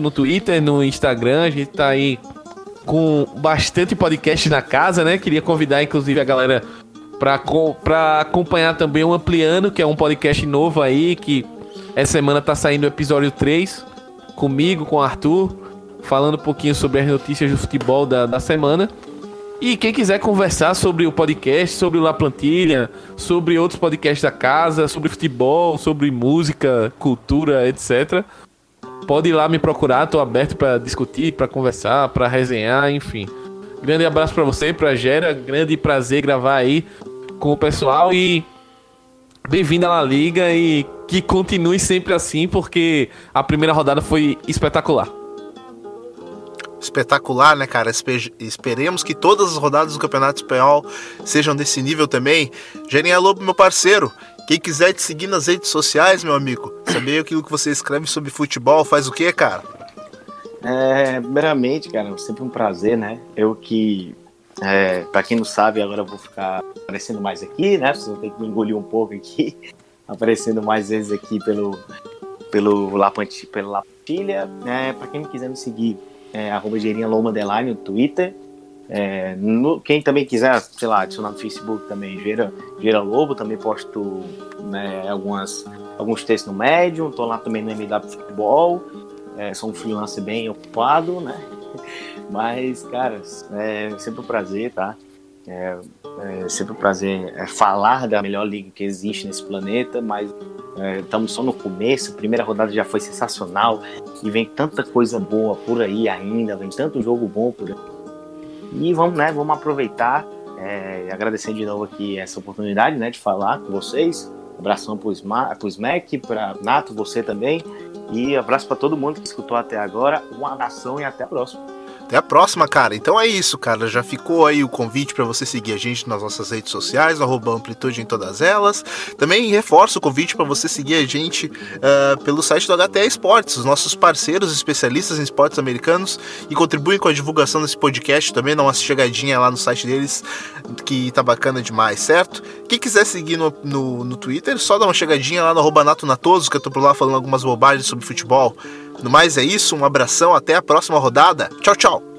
B: no Twitter, no Instagram. A gente tá aí com bastante podcast na casa, né? Queria convidar, inclusive, a galera para acompanhar também o Ampliando, que é um podcast novo aí, que essa semana tá saindo o episódio 3, comigo, com o Arthur, falando um pouquinho sobre as notícias do futebol da, da semana. E quem quiser conversar sobre o podcast, sobre o La Plantilha, sobre outros podcasts da casa, sobre futebol, sobre música, cultura, etc., Pode ir lá me procurar, tô aberto para discutir, para conversar, para resenhar, enfim. Grande abraço para você, pra Gera, grande prazer gravar aí com o pessoal e bem-vindo à La Liga e que continue sempre assim, porque a primeira rodada foi espetacular.
A: espetacular, né, cara? Esperemos que todas as rodadas do Campeonato Espanhol sejam desse nível também. Gerinha Lobo, meu parceiro, quem quiser te seguir nas redes sociais, meu amigo, saber aquilo que você escreve sobre futebol, faz o quê, cara?
C: É, primeiramente, cara, sempre um prazer, né? Eu que, é, para quem não sabe, agora eu vou ficar aparecendo mais aqui, né? Vocês vão ter que me engolir um pouco aqui, aparecendo mais vezes aqui pelo pelo Lapantilha, pelo Lapantilha. É, para quem quiser me seguir, é, arroba Loma no Twitter. É, no, quem também quiser, sei lá, adicionar no Facebook também, Gera, Gera Lobo, também posto né, algumas, alguns textos no Medium, tô lá também no MW Futebol, é, sou um freelancer bem ocupado, né? Mas, cara, é sempre um prazer, tá? É, é sempre um prazer é, falar da melhor liga que existe nesse planeta, mas é, estamos só no começo, a primeira rodada já foi sensacional e vem tanta coisa boa por aí ainda, vem tanto jogo bom por aí. E vamos, né, vamos aproveitar, é, agradecendo de novo aqui essa oportunidade, né, de falar com vocês. Abração para o Smack, para Nato, você também. E abraço para todo mundo que escutou até agora. Um abração e até a próxima.
A: Até a próxima, cara. Então é isso, cara. Já ficou aí o convite para você seguir a gente nas nossas redes sociais, amplitude em todas elas. Também reforço o convite para você seguir a gente uh, pelo site do HTA Esportes, os nossos parceiros especialistas em esportes americanos e contribuem com a divulgação desse podcast. Também dá uma chegadinha lá no site deles, que tá bacana demais, certo? Quem quiser seguir no, no, no Twitter, só dá uma chegadinha lá no arroba Nato Natoso, que eu tô por lá falando algumas bobagens sobre futebol. No mais é isso, um abração, até a próxima rodada. Tchau, tchau!